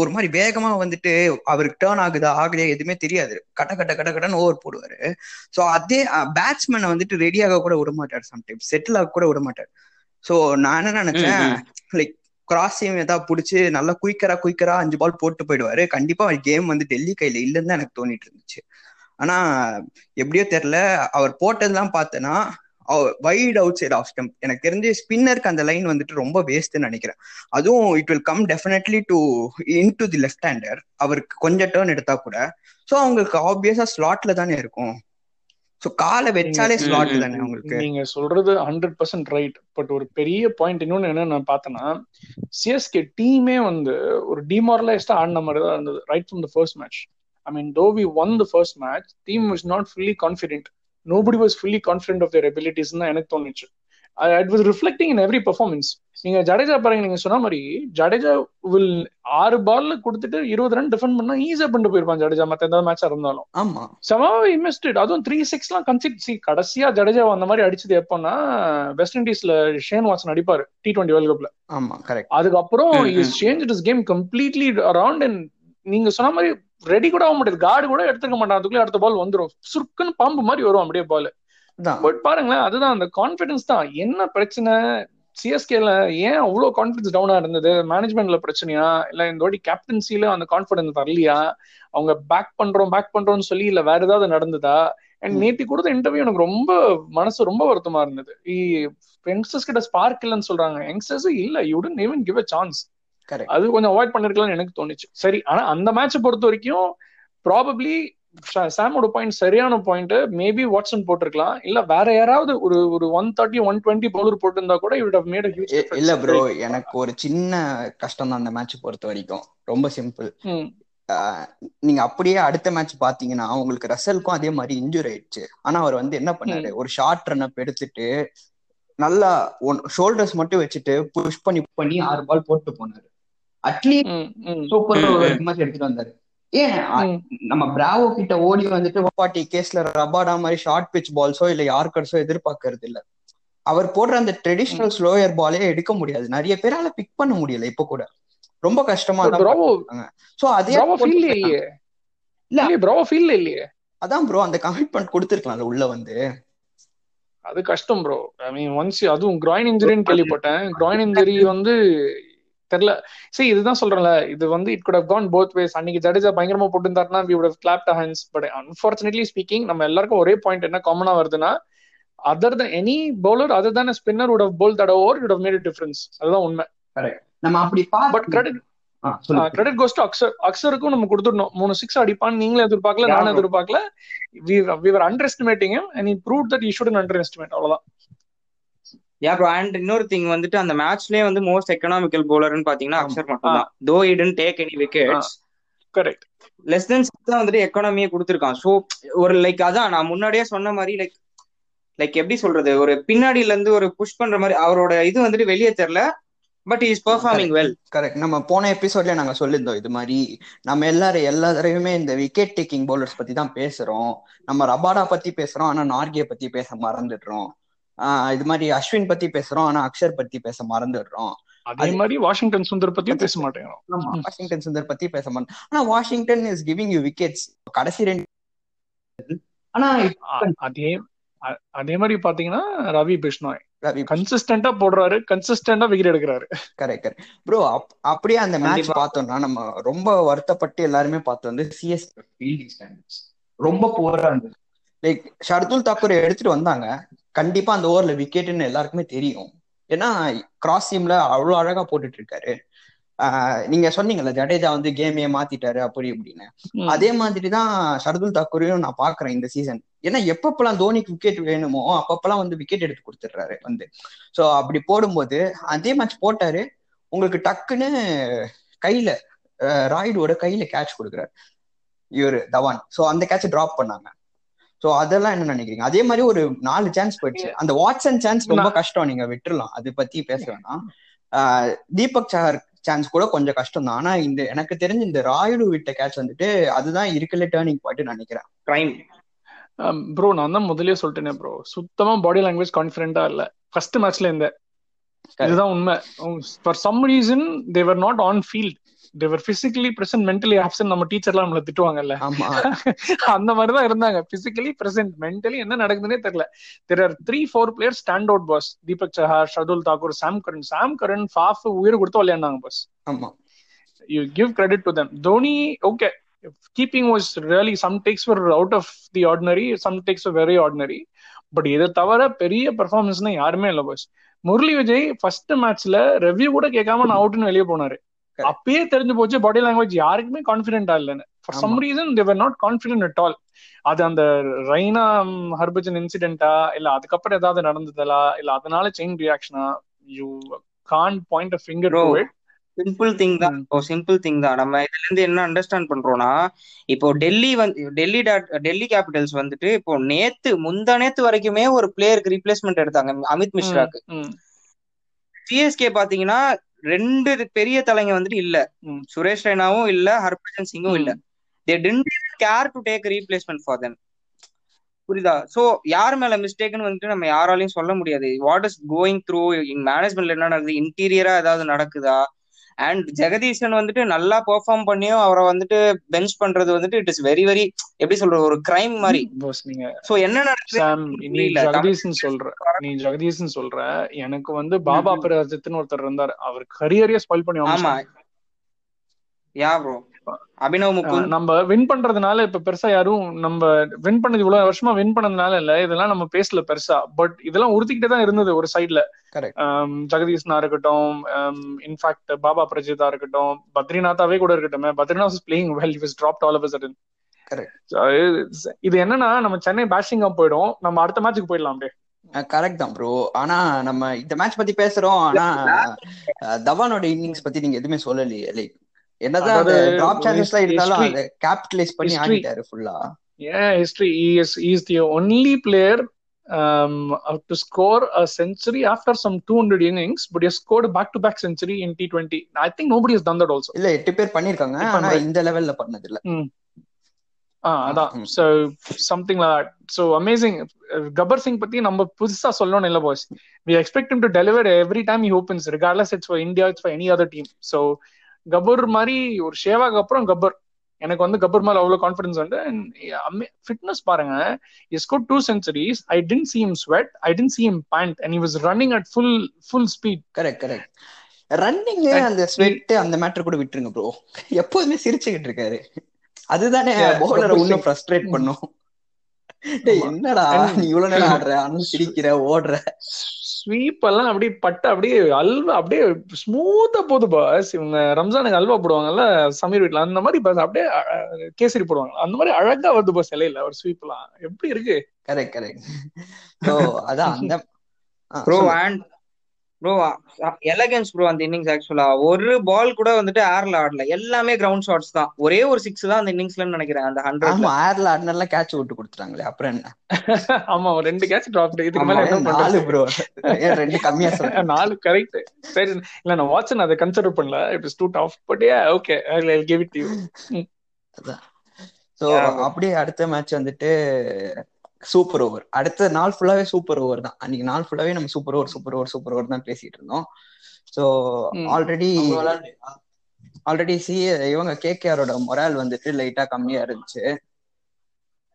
ஒரு மாதிரி வேகமா வந்துட்டு அவருக்கு டேர்ன் ஆகுதா ஆகுதா எதுவுமே தெரியாது. கட்ட கட்ட கட்ட கட்டன்னு ஓவர் போடுவாரு. ஸோ அதே பேட்ஸ்மேனை வந்துட்டு ரெடியாக கூட விட மாட்டார் சம்டைம்ஸ் செட்டில் ஆக கூட விட மாட்டார். ஸோ நான் என்ன நினைச்சேன்? லைக் கிராஸையும் ஏதாவது பிடிச்சி நல்லா குயிக்கரா குயிக்கரா அஞ்சு பால் போட்டு போயிடுவாரு. கண்டிப்பா கேம் வந்து டெல்லி கையில இல்லைன்னு தான் எனக்கு தோணிட்டு இருந்துச்சு. ஆனா எப்படியோ தெரியல அவர் போட்டதெல்லாம் பார்த்தேன்னா wide out side off stump எனக்கு தெரிஞ்சு ஸ்பின்னருக்கு அந்த லைன் வந்துட்டு ரொம்ப வேஸ்ட்னு நினைக்கிறேன். அதுவும் it will come definitely to into the left hander அவருக்கு கொஞ்சம் டேர்ன் எடுத்தா கூட. ஸோ அவங்களுக்கு ஆப்வியஸா ஸ்லாட்ல தானே இருக்கும். ஸோ காலை வச்சாலே ஸ்லாட் தானே அவங்களுக்கு. நீங்க சொல்றது ஹண்ட்ரட் பர்சன்ட் ரைட் பட் ஒரு பெரிய பாயிண்ட் இன்னொன்னு என்ன நான் பார்த்தேன்னா சிஎஸ்கே டீமே வந்து ஒரு டிமாரலைஸ்டா ஆடின மாதிரி தான் இருந்தது right from the first match I mean though we won the first match team was not fully confident nobody was fully confident of their abilities தான் எனக்கு தோணுச்சு. It was reflecting in every performance நீங்க ஜடேஜா பாருங்க நீங்க சொன்ன மாதிரி Jadeja will ஆறு பால்ல கொடுத்துட்டு இருபது ரன் டிஃபெண்ட் பண்ணா ஈஸியா பண்ணிட்டு போயிருப்பான் ஜடேஜா மத்த எந்த மேட்சா இருந்தாலும். ஆமா. செமாவே மிஸ்டட் அதுவும் த்ரீ சிக்ஸ்லாம் கன்சிட் சி கடைசியா ஜடேஜா அந்த மாதிரி அடிச்சது எப்போன்னா வெஸ்ட் இண்டீஸ்ல ஷேன் வாட்சன் அடிப்பாரு டி டுவெண்ட்டி வேர்ல்ட் கப்ல ஆமா கரெக்ட் அதுக்கப்புறம் is change is game completely around and நீங்க சொன்ன மாதிரி ரெடி கூட ஆக மாட்டேது கார்டு கூட எடுத்துக்க மாட்டான். அதுக்குள்ளே அடுத்த பால் வந்துரும். சுருக்குன்னு பாம்பு மாதிரி வரும் அப்படியே பால் பட் பாருங்களேன் அதுதான் அந்த கான்பிடன்ஸ் தான். என்ன பிரச்சனை? சிஎஸ்கேல ஏன் அவ்வளவு கான்பிடன்ஸ் டவுனா இருந்தது? மேனேஜ்மெண்ட்ல பிரச்சனையா? இல்ல இந்த வாட்டி கேப்டன்சில அந்த கான்பிடன்ஸ் வரலையா? அவங்க பேக் பண்றோம் பேக் பண்றோம்னு சொல்லி இல்ல வேற ஏதாவது நடந்ததா? அண்ட். நேத்தி கொடுத்த இன்டர்வியூ எனக்கு ரொம்ப மனசு ரொம்ப வருத்தமா இருந்தது. யங்ஸ்டர்ஸ் கிட்ட ஸ்பார்க் இல்லைன்னு சொல்றாங்க. யங்ஸ்டர்ஸ் இல்ல you don't even give a chance அது கொஞ்சம் அவாய்ட் பண்ணிருக்கலாம்னு எனக்கு தோணுச்சு. சரி ஆனா அந்த மேட்சை பொறுத்த வரைக்கும் ப்ராபப்ளி சாமோட பாயிண்ட் சரியான பாயிண்ட் மேபி வாட்ஸன் போட்டிருக்கலாம். இல்ல வேற யாராவது ஒரு ஒரு one thirty one twenty bowler போட்டிருந்தா கூட ஹவ் மேட் இல்ல ப்ரோ எனக்கு ஒரு சின்ன கஷ்டம் தான் அந்த மேட்ச் பொறுத்த வரைக்கும். ரொம்ப சிம்பிள் நீங்க அப்படியே அடுத்த மேட்ச் பாத்தீங்கன்னா உங்களுக்கு ரசலுக்கும் அதே மாதிரி இன்ஜுரி ஆயிடுச்சு. ஆனா அவர் வந்து என்ன பண்ணாரு? ஒரு ஷார்ட் ரன் அப் எடுத்துட்டு நல்லா ஷோல்டர்ஸ் மட்டும் வச்சுட்டு புஷ் பண்ணி பண்ணி ஆறு பால் போட்டு போனாரு. அட்லீஸ்ட் சூப்பர் மேட்ச் எடுத்துட்டு வந்தாரு. ஏன் நம்ம பிராவோ கிட்ட ஓடி வந்துட்டு ஓபாட்டி கேஸ்ல ரபாடா மாதிரி ஷார்ட் பிச் பால்ஸோ இல்ல யார்கர்ஸோ எதிர்பார்க்கறது இல்ல. அவர் போடுற அந்த ட்ரெடிஷனல் ஸ்லோயர் பாலே எடுக்க முடியாது. நிறைய பேரால பிக் பண்ண முடியல இப்ப கூட. ரொம்ப கஷ்டமா சோ அதே இல்லையே. இல்ல. ப்ராவோ ஃபீல் இல்லையே. அதான் ப்ரோ அந்த கமிட்மெண்ட் கொடுத்துருக்கலாம் உள்ள வந்து. அது கஷ்டம் ப்ரோ ஐ மீன் ஒன்ஸ் அதுவும் கிராயின் இன்ஜுரின்னு கேள்விப்பட்டேன். கிராயின் இன்ஜுரி வந்து தெரியல. சரி இதுதான் சொல்றேன்ல. இது வந்து it could have gone both ways அன்னைக்கு ஜடேஜா பயங்கரமா போட்டுருந்தாருன்னா we would have clapped hands but unfortunately speaking நம்ம எல்லாருக்கும் ஒரே பாயிண்ட் என்ன காமனா வருதுன்னா other than any bowler other than spinner would have bowl that over would have made difference அதுதான் உண்மை. நம்ம அப்படி but credit credit goes to Axar அக்சருக்கும் நம்ம கொடுத்துடணும். மூணு சிக்ஸ் அடிப்பான்னு நீங்களே எதிர்பார்க்கல நானும். எதிர்பார்க்கல. We were underestimating him and he proved that he shouldn't underestimate. அவ்வளவுதான். யா ப்ரோ அண்ட் இன்னொரு திங் வந்துட்டு அந்த மேட்ச்லயே வந்து மோஸ்ட் எக்கனாமிக்கல் போலர்னு பாத்தீங்கன்னா. அக்ஷர் மட்டும் தான் though he didn't take any wickets correct less than six தான் வந்துட்டு எக்கானமியே கொடுத்துருக்கான். ஸோ ஒரு லைக் அதான் நான் முன்னாடியே சொன்ன மாதிரி லைக் லைக் எப்படி சொல்றது? ஒரு பின்னாடில இருந்து ஒரு புஷ் பண்ற மாதிரி அவரோட இது வந்துட்டு வெளியே தெரியல. But is performing well correct நம்ம போன எபிசோட்ல நாங்க சொல்லியிருந்தோம் இது மாதிரி. நம்ம எல்லாரும் எல்லா தடவையுமே இந்த விக்கெட் டேக்கிங் பவுலர்ஸ் பத்தி தான் பேசுறோம். நம்ம ரபாடா பத்தி பேசுறோம். ஆனா நார்கே பத்தி பேச மறந்துடுறோம். இது மாதிரி அஸ்வின் பத்தி பேசுறோம். ஆனா அக்ஷர் பத்தி பேச மறந்துடுறோம். அதே மாதிரி வாஷிங்டன் சுந்தர் பத்தியும் பேச மாட்டேங்கிறோம். வாஷிங்டன் சுந்தர் பத்தி பேச மாட்டோம். ஆனா Washington is giving you wickets கடைசி ரெண்டு ஆனா அதே அதே மாதிரி பாத்தீங்கன்னா ரவி பிஷ்னாய் ரவி கன்சிஸ்டன்டா போடுறாரு. கன்சிஸ்டன்டா விக்கெட் எடுக்கிறாரு. கரெக்ட் கரெக்ட் ப்ரோ அப்படியே அந்த மேட்ச். பார்த்தோம்னா நம்ம ரொம்ப வருத்தப்பட்டு எல்லாருமே பார்த்தோம் வந்து சிஎஸ் ஃபீல்டிங் ஸ்டாண்டர்ட்ஸ் ரொம்ப புவரா இருந்தது. லைக் ஷர்துல் தாக்கூர் எடுத்துட்டு வந்தாங்க. கண்டிப்பா அந்த ஓவர்ல விக்கெட்னு எல்லாருக்குமே தெரியும். ஏன்னா கிராஸ் சீம்ல அவ்வளவு அழகா போட்டுட்டு இருக்காரு ஆஹ் நீங்க சொன்னீங்கல்ல ஜடேஜா வந்து கேமையே மாத்திட்டாரு அப்படி இப்படின்னு. அதே மாதிரி தான் ஷர்துல் தாக்கூரையும் நான் பாக்குறேன் இந்த சீசன் ஏன்னா எப்பப்பெல்லாம் தோனிக்கு விக்கெட் வேணுமோ அப்பப்பெல்லாம் வந்து விக்கெட் எடுத்து கொடுத்துடுறாரு வந்து. சோ அப்படி போடும்போது அதே மேட்ச் போட்டாரு. உங்களுக்கு டக்குன்னு கையில அஹ், ராய்டுவோட கையில கேட்ச் கொடுக்குறாரு. இவரு தவான். சோ அந்த கேட்ச் டிராப் பண்ணாங்க. சோ அதெல்லாம் என்ன நினைக்கிறீங்க? அதே மாதிரி ஒரு நாலு சான்ஸ் போயிடுச்சு. அந்த வாட்சன் சான்ஸ் ரொம்ப கஷ்டம். நீங்க விட்டுறலாம். அதை பத்தி பேச வேணாம். ஆஹ், தீபக் சஹர் சான்ஸ் கூட கொஞ்சம் கஷ்டம் தான். ஆனா இந்த எனக்கு தெரிஞ்சு இந்த ராயுடு விட்ட கேட்ச் வந்துட்டு அதுதான் இருக்கல டேர்னிங் பாயிண்ட் நினைக்கிறேன். கிரைம் ப்ரோ நான் தான் முதல்லயே சொல்லிட்டேனே ப்ரோ சுத்தமா பாடி லாங்குவேஜ் கான்பிடண்டா இல்ல. ஃபர்ஸ்ட் மேட்ச்ல இருந்த இதுதான் உண்மை. For some reason they're not on field they're physically present mentally absent நம்ம டீச்சர்லாம் நம்மள திட்டுவாங்கல்ல. ஆமா. அந்த மாதிரி தான் இருந்தாங்க. பிசிக்கலி பிரசன்ட் மென்டலி என்ன நடக்குதுன்னே தெரியல. There are three four player stand out boss Deepak Chahar Shardul Thakur Sam Curran Sam Curran Faf உயிர் கொடுத்து விளையாண்டாங்க பாஸ் ஆமா. You give credit to them. Dhoni, okay, keeping was really some takes were out of the ordinary, some takes were very ordinary. But இதை தவிர பெரிய பெர்ஃபார்மன்ஸ்னா யாருமே இல்ல பாஸ் முரளி விஜய் ஃபர்ஸ்ட் மேட்ச்ல ரெவ்யூ கூட கேட்காம நான் அவுட்னு வெளியே போனாரு. அப்பயே தெரிஞ்சு போச்சு பாடி லாங்குவேஜ் யாருக்குமே கான்பிடென்டா இல்லைன்னு. For some. Reason they're not confident at all அது அந்த ரைனா ஹர்பஜன் இன்சிடென்ட்டா இல்ல அதுக்கப்புறம் ஏதாவது நடந்ததா இல்ல அதனால chain ரியாக்ஷனா you can point a finger to it simple thing தான் இப்போ சிம்பிள் திங் தான். நம்ம இதுல இருந்து என்ன அண்டர்ஸ்டாண்ட் பண்றோம்னா இப்போ டெல்லி வந்து டெல்லி டெல்லி கேபிட்டல்ஸ் வந்துட்டு இப்போ நேத்து முந்தா நேத்து வரைக்குமே ஒரு பிளேயருக்கு ரீப்ளேஸ்மெண்ட் எடுத்தாங்க அமித் மிஸ்ராக்கு சிஎஸ்கே பாத்தீங்கன்னா ரெண்டு பெரிய தலைங்க வந்துட்டு இல்ல. சுரேஷ் ரெய்னாவும் இல்ல ஹர்பஜன் சிங்கும் இல்ல. They tend care to take replacement for them புரியுதா? சோ யார் மேல மிஸ்டேக்னு வந்துட்டு நம்ம யாராலையும் சொல்ல முடியாது. வாட் இஸ் கோயிங் த்ரூ மேனேஜ்மெண்ட்ல என்ன நடக்குது? இன்டீரியரா ஏதாவது நடக்குதா? அண்ட் ஜெகதீசன் வந்துட்டு நல்லா பெர்ஃபார்ம் பண்ணியும் அவரை வந்துட்டு பெஞ்ச் பண்றது வந்துட்டு இட் இஸ் வெரி வெரி எப்படி சொல்றது ஒரு கிரைம் மாதிரி நீங்க சோ என்ன நடக்குது நீ. ஜெகதீசன் சொல்ற நீ ஜெகதீசன் சொல்ற எனக்கு வந்து பாபா. பிரஜித்னு ஒருத்தர் இருந்தார் அவர் கரியரே ஸ்பாயில் பண்ணி ஆமா. Yeah bro Abhinav Mukund. நம்ம வின் பண்றதுனால இப்ப பெருசா யாரும் நம்ம வின் பண்ணது இவ்வளவு வருஷமா வின் பண்ணதுனால இல்ல இதெல்லாம் நம்ம பேசல பெருசா. பட் இதெல்லாம் உறுத்திக்கிட்டே தான் இருந்தது ஒரு சைட்ல. ஜெகதீஷனா இருக்கட்டும் இன்ஃபேக்ட் பாபா பிரஜிதா இருக்கட்டும் பத்ரிநாத்தாவே கூட இருக்கட்டும் Badrinath is playing well was dropped all of sudden. இது என்னன்னா நம்ம சென்னை பேட்டிங்கா போயிடும் நம்ம அடுத்த மேட்சுக்கு போயிடலாம் அப்படியே. கரெக்ட் தான் ப்ரோ ஆனா நம்ம இந்த மேட்ச் பத்தி பேசுறோம் ஆனா தவானோட இன்னிங்ஸ் பத்தி நீங்க எதுவுமே சொல்லலையே லைக் என்னதான் டிராப் இருந்தாலும் அதை கேபிட்டலைஸ் பண்ணி. ஆடிட்டாரு ஃபுல்லா um, uh, century after some 200 innings, but he has scored a back-to-back century in T20. I think nobody has done that also. இல்ல எட்டு பேர் பண்ணிருக்காங்க ஆனா இந்த லெவல்ல பண்ணது இல்ல ஆ அதான் that. So amazing. Uh, கபர் சிங் பத்தி நம்ம புதுசா சொல்லணும் இல்ல time he opens regardless it's for India it's for any other team so கபர் மாதிரி ஒரு ஷேவாக்கு அப்புறம் கபர். எனக்கு வந்து கபர் மேல அவ்வளவு கான்பிடன்ஸ் வந்து ஃபிட்னஸ் பாருங்க. Two centuries i didn't see him sweat. I didn't see him pant. And he was running at full full speed. Correct correct running அந்த ஸ்வெட் அந்த மேட்டர் கூட விட்டுருங்க ப்ரோ எப்போதுமே சிரிச்சுக்கிட்டு இருக்காரு. அதுதானே பவுலரை இன்னும். ஃப்ரஸ்ட்ரேட் பண்ணும். ஆமா. என்னடா? And- நீ இவ்வளவு நேரம் ஆடுற? ஆனாலும் சிரிக்கிற ஓடுற. ஸ்வீப் எல்லாம் அப்படியே பட்டு அப்படியே அல்வா அப்படியே ஸ்மூத்தா போகுது பாஸ் இவங்க ரம்ஜானுக்கு அல்வா போடுவாங்கல்ல சமீர் வீட்ல. அந்த மாதிரி பாஸ் அப்படியே கேசரி போடுவாங்க. அந்த மாதிரி அழகா வருது பாஸ் இலையில ஒரு ஸ்வீப் எல்லாம். எப்படி இருக்கு? கரெக்ட் கரெக்ட் அதான் அந்த bro. And bro elegance bro அந்த இன்னிங்ஸ் ஆக்சுவலா ஒரு பால் கூட வந்துட்டு ஏர்ல ஆடல. எல்லாமே கிரவுண்ட் ஷாட்ஸ் தான். ஒரே ஒரு சிக்ஸ் தான் அந்த இன்னிங்ஸ்ல நினைக்கிறேன் அந்த ஹண்ட்ரட்ல ஆமா ஏர்ல ஆடினெல்லாம் கேட்ச் விட்டு கொடுத்துட்டாங்களே அப்புறம் என்ன? ஆமா ஒரு ரெண்டு கேட்ச் டிராப் இதுக்கு மேல என்ன நாலு ப்ரோ ரெண்டு கம்மியா சொல்றேன் நாலு கரெக்ட் சரி இல்ல நான் வாட்சன் அதை கன்சிடர் பண்ணல. It is too tough but a okay I give it you so Yeah, bro. அப்படியே அடுத்த மேட்ச் வந்துட்டு சூப்பர் ஓவர். அடுத்த நாள் ஃபுல்லாவே சூப்பர் ஓவர் தான். அன்னைக்கு நாள் ஃபுல்லாவே நம்ம super over super over super over தான் பேசிட்டு இருந்தோம். ஸோ ம். ஆல்ரெடி ஆல்ரெடி சி இவங்க கேகேஆரோட மொரால் வந்துட்டு லைட்டா கம்மியா இருந்துச்சு.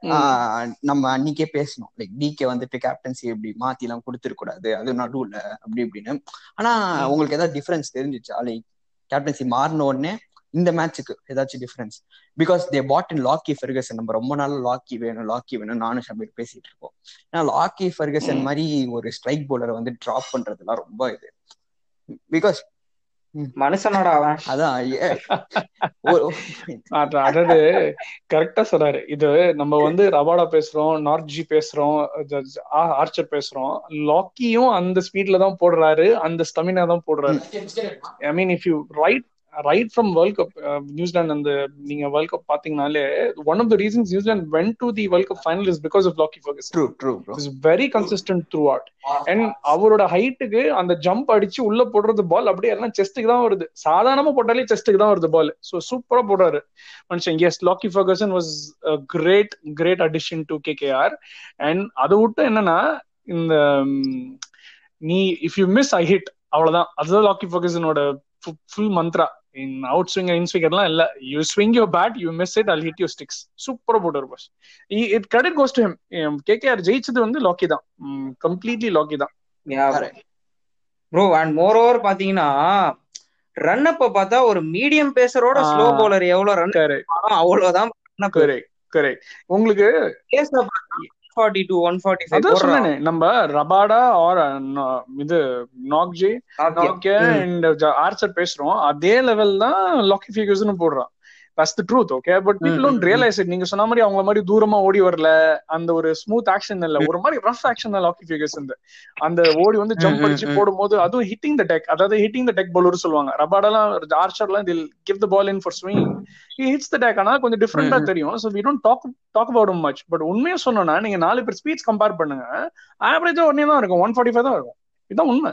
ஆஹ் நம்ம அன்னைக்கே பேசணும். லைக் டிகே வந்துட்டு கேப்டன்சி இப்படி மாத்தி எல்லாம் கொடுத்துருக்க கூடாது அது நடுவுல அப்படி இப்படின்னு. ஆனா. உங்களுக்கு ஏதாவது டிஃபரன்ஸ் தெரிஞ்சிச்சா? லைக் கேப்டன்சி மாறின உடனே இந்த மேட்ச்சுக்கு ஏதாச்சும் difference because they put in Lockie Ferguson நம்ம ரொம்ப நாள் லாக்கி வேணும் லாக்கி வேணும் நானும் ஷபீர் பேசிட்டு இருக்கோம். ஏன்னா லாக்கி ஃபெர்கசன். மாதிரி ஒரு ஸ்ட்ரைக் பவுலரை வந்து டிராப் பண்றதுலாம் ரொம்ப இது. பிகாஸ் மனுஷனோட அவன். அதான் ஏ- ஒரு- அது- அதாவது கரெக்டா சொல்றாரு. இது நம்ம வந்து ரபாடா பேசுறோம் நார்த் ஜி பேசுறோம் ஆர்ச்சர் பேசுறோம். லாக்கியும் அந்த ஸ்பீட்ல தான் போடுறாரு அந்த ஸ்டமினா தான் போடுறாரு. I mean if you right right from World Cup New Zealand அந்த நீங்க world cup பாத்தீங்கனாலே one of the reasons New Zealand went to the World Cup final is because of Lockie Ferguson true true is very consistent throughout and அவரோட ஹைட்டுக்கு அந்த jump அடிச்சு உள்ள போடுறது பால் அப்படியே எல்லாம் செஸ்ட்டுக்கு தான் வருது. சாதாரணமா போட்டாலே செஸ்ட்டுக்கு தான் வருது பால் ஸோ சூப்பரா போடுறாரு. மனுஷன் yes Lockie Ferguson was great great addition to KKR and அதை விட்டு என்னன்னா இந்த நீ if you miss I hit அவ்வளவுதான். அதுதான் லாக்கி ஃபர்கசனோட full Mantra in out swing in ஸ்விங்கர்லாம் இல்ல. You swing your bat you miss it I'll hit you sticks சூப்பரா போட்டார் boss it credit goes to him KKR ஜெயிச்சது வந்து லாக்கி தான். கம்ப்ளீட்லி லாக்கி தான். ப்ரோ அண்ட் மோர் ஓவர் பாத்தீங்கன்னா ரன் அப்ப பார்த்தா ஒரு மீடியம் பேசரோட. ஸ்லோ பவுலர் எவ்வளவு ரன் அவ்வளவுதான் கரெக்ட் கரெக்ட் உங்களுக்கு forty two one forty five நம்ம ரபாடா ஆர் இது நாக்ஜி. அண்ட் ஆர்ச்சர் பேசுறோம் அதே லெவல் தான் லாக்கி போடுறான் that's the truth okay but people don't realise it நீங்க சொன்ன மாதிரி அவங்கள மாதிரி தூரமா ஓடி வரல அந்த ஒரு ஸ்மூத் ஆக்ஷன் இல்ல. ஒரு மாதிரி ரஃப் ஆக்ஷன் லாக்கி ஃபிகர்ஸ் இந்த. அந்த ஓடி வந்து ஜம்ப் ம், அடிச்சு ம். போடும்போது அதுவும் ஹிட்டிங் த டெக் அதாவது ஹிட்டிங் த டெக் பவுலர் சொல்லுவாங்க. ரபாடெல்லாம் ஆர்ச்சர்லாம் they'll give the ball in for swing hits the deck ஆனா கொஞ்சம் டிஃப்ரெண்டா. தெரியும். So we don't talk talk about much but உண்மையா சொன்னோம்னா நீங்க நாலு பேர் ஸ்பீட்ஸ் கம்பேர் பண்ணுங்க ஆவரேஜா ஒன்னே தான் இருக்கும். ஒன் ஃபார்ட்டி ஃபைவ் தான் இருக்கும். இதுதான் உண்மை.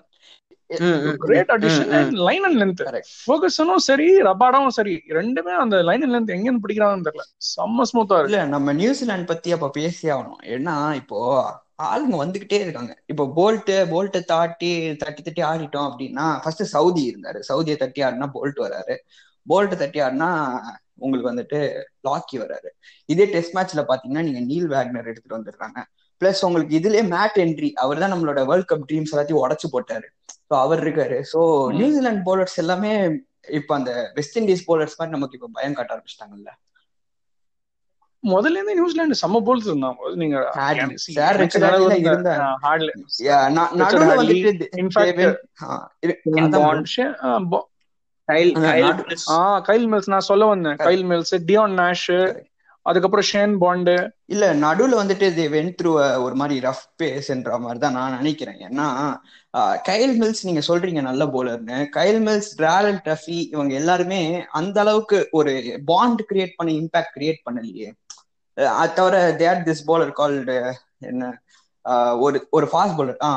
Great addition. And line and length. ஃபோகஸனும் சரி ரபாடாவும் சரி ரெண்டுமே அந்த லைன் அண்ட் லென்த் எங்க இருந்து பிடிக்கிறாங்கன்னு தெரியல. செம்ம ஸ்மூத்தா இருக்கு. இல்ல நம்ம நியூசிலாந்து பத்தி அப்ப பேசி ஆகணும். ஏன்னா இப்போ ஆளுங்க வந்துகிட்டே இருக்காங்க. இப்போ போல்ட் போல்ட் தாட்டி தட்டி தட்டி ஆடிட்டோம் அப்படின்னா ஃபர்ஸ்ட் சவுதி இருந்தாரு. சவுதியை தட்டி ஆடினா போல்ட் வராரு. போல்ட் தட்டி ஆடினா உங்களுக்கு வந்துட்டு லாக்கி வராரு. இதே டெஸ்ட் மேட்ச்ல பாத்தீங்கன்னா நீங்க நீல் வேக்னர் எடுத்துட்டு வந்துடுறாங்க. பிளஸ் உங்களுக்கு இதுலயே மேட் என்ட்ரி அவர் தான் நம்மளோட வேர்ல்ட் கப் ட்ரீம்ஸ் எல்லாத்தையும் உடச்சு போட்டாரு. ஸோ அவர் இருக்காரு. ஸோ. நியூசிலாந்து போலர்ஸ் எல்லாமே இப்ப அந்த வெஸ்ட் இண்டீஸ் போலர்ஸ் மாதிரி நமக்கு இப்ப பயம் காட்ட ஆரம்பிச்சிட்டாங்கல்ல. முதல்ல இருந்தே நியூசிலாந்து செம்ம போல்ஸ் இருந்தாங்க. நீங்க கைல் மில்ஸ். நான் சொல்ல வந்தேன். Kyle Mills Dion Nash. அதுக்கப்புறம் ஷேன் பாண்டு. இல்ல நடுவுல வந்துட்டு தே வென் த்ரூ ஒரு மாதிரி ரஃப் பேஸ்ன்ற மாதிரி தான் நான் நினைக்கிறேன். ஏன்னா கைல் மில்ஸ் நீங்க சொல்றீங்க நல்ல போலர்னு கைல் மில்ஸ் டிராலன் டஃபி இவங்க எல்லாருமே அந்த அளவுக்கு ஒரு பாண்ட் கிரியேட் பண்ண இம்பாக்ட் கிரியேட் பண்ணலையே. அது தவிர தேர் திஸ் போலர் கால்டு என்ன ஒரு ஒரு fast bowler ah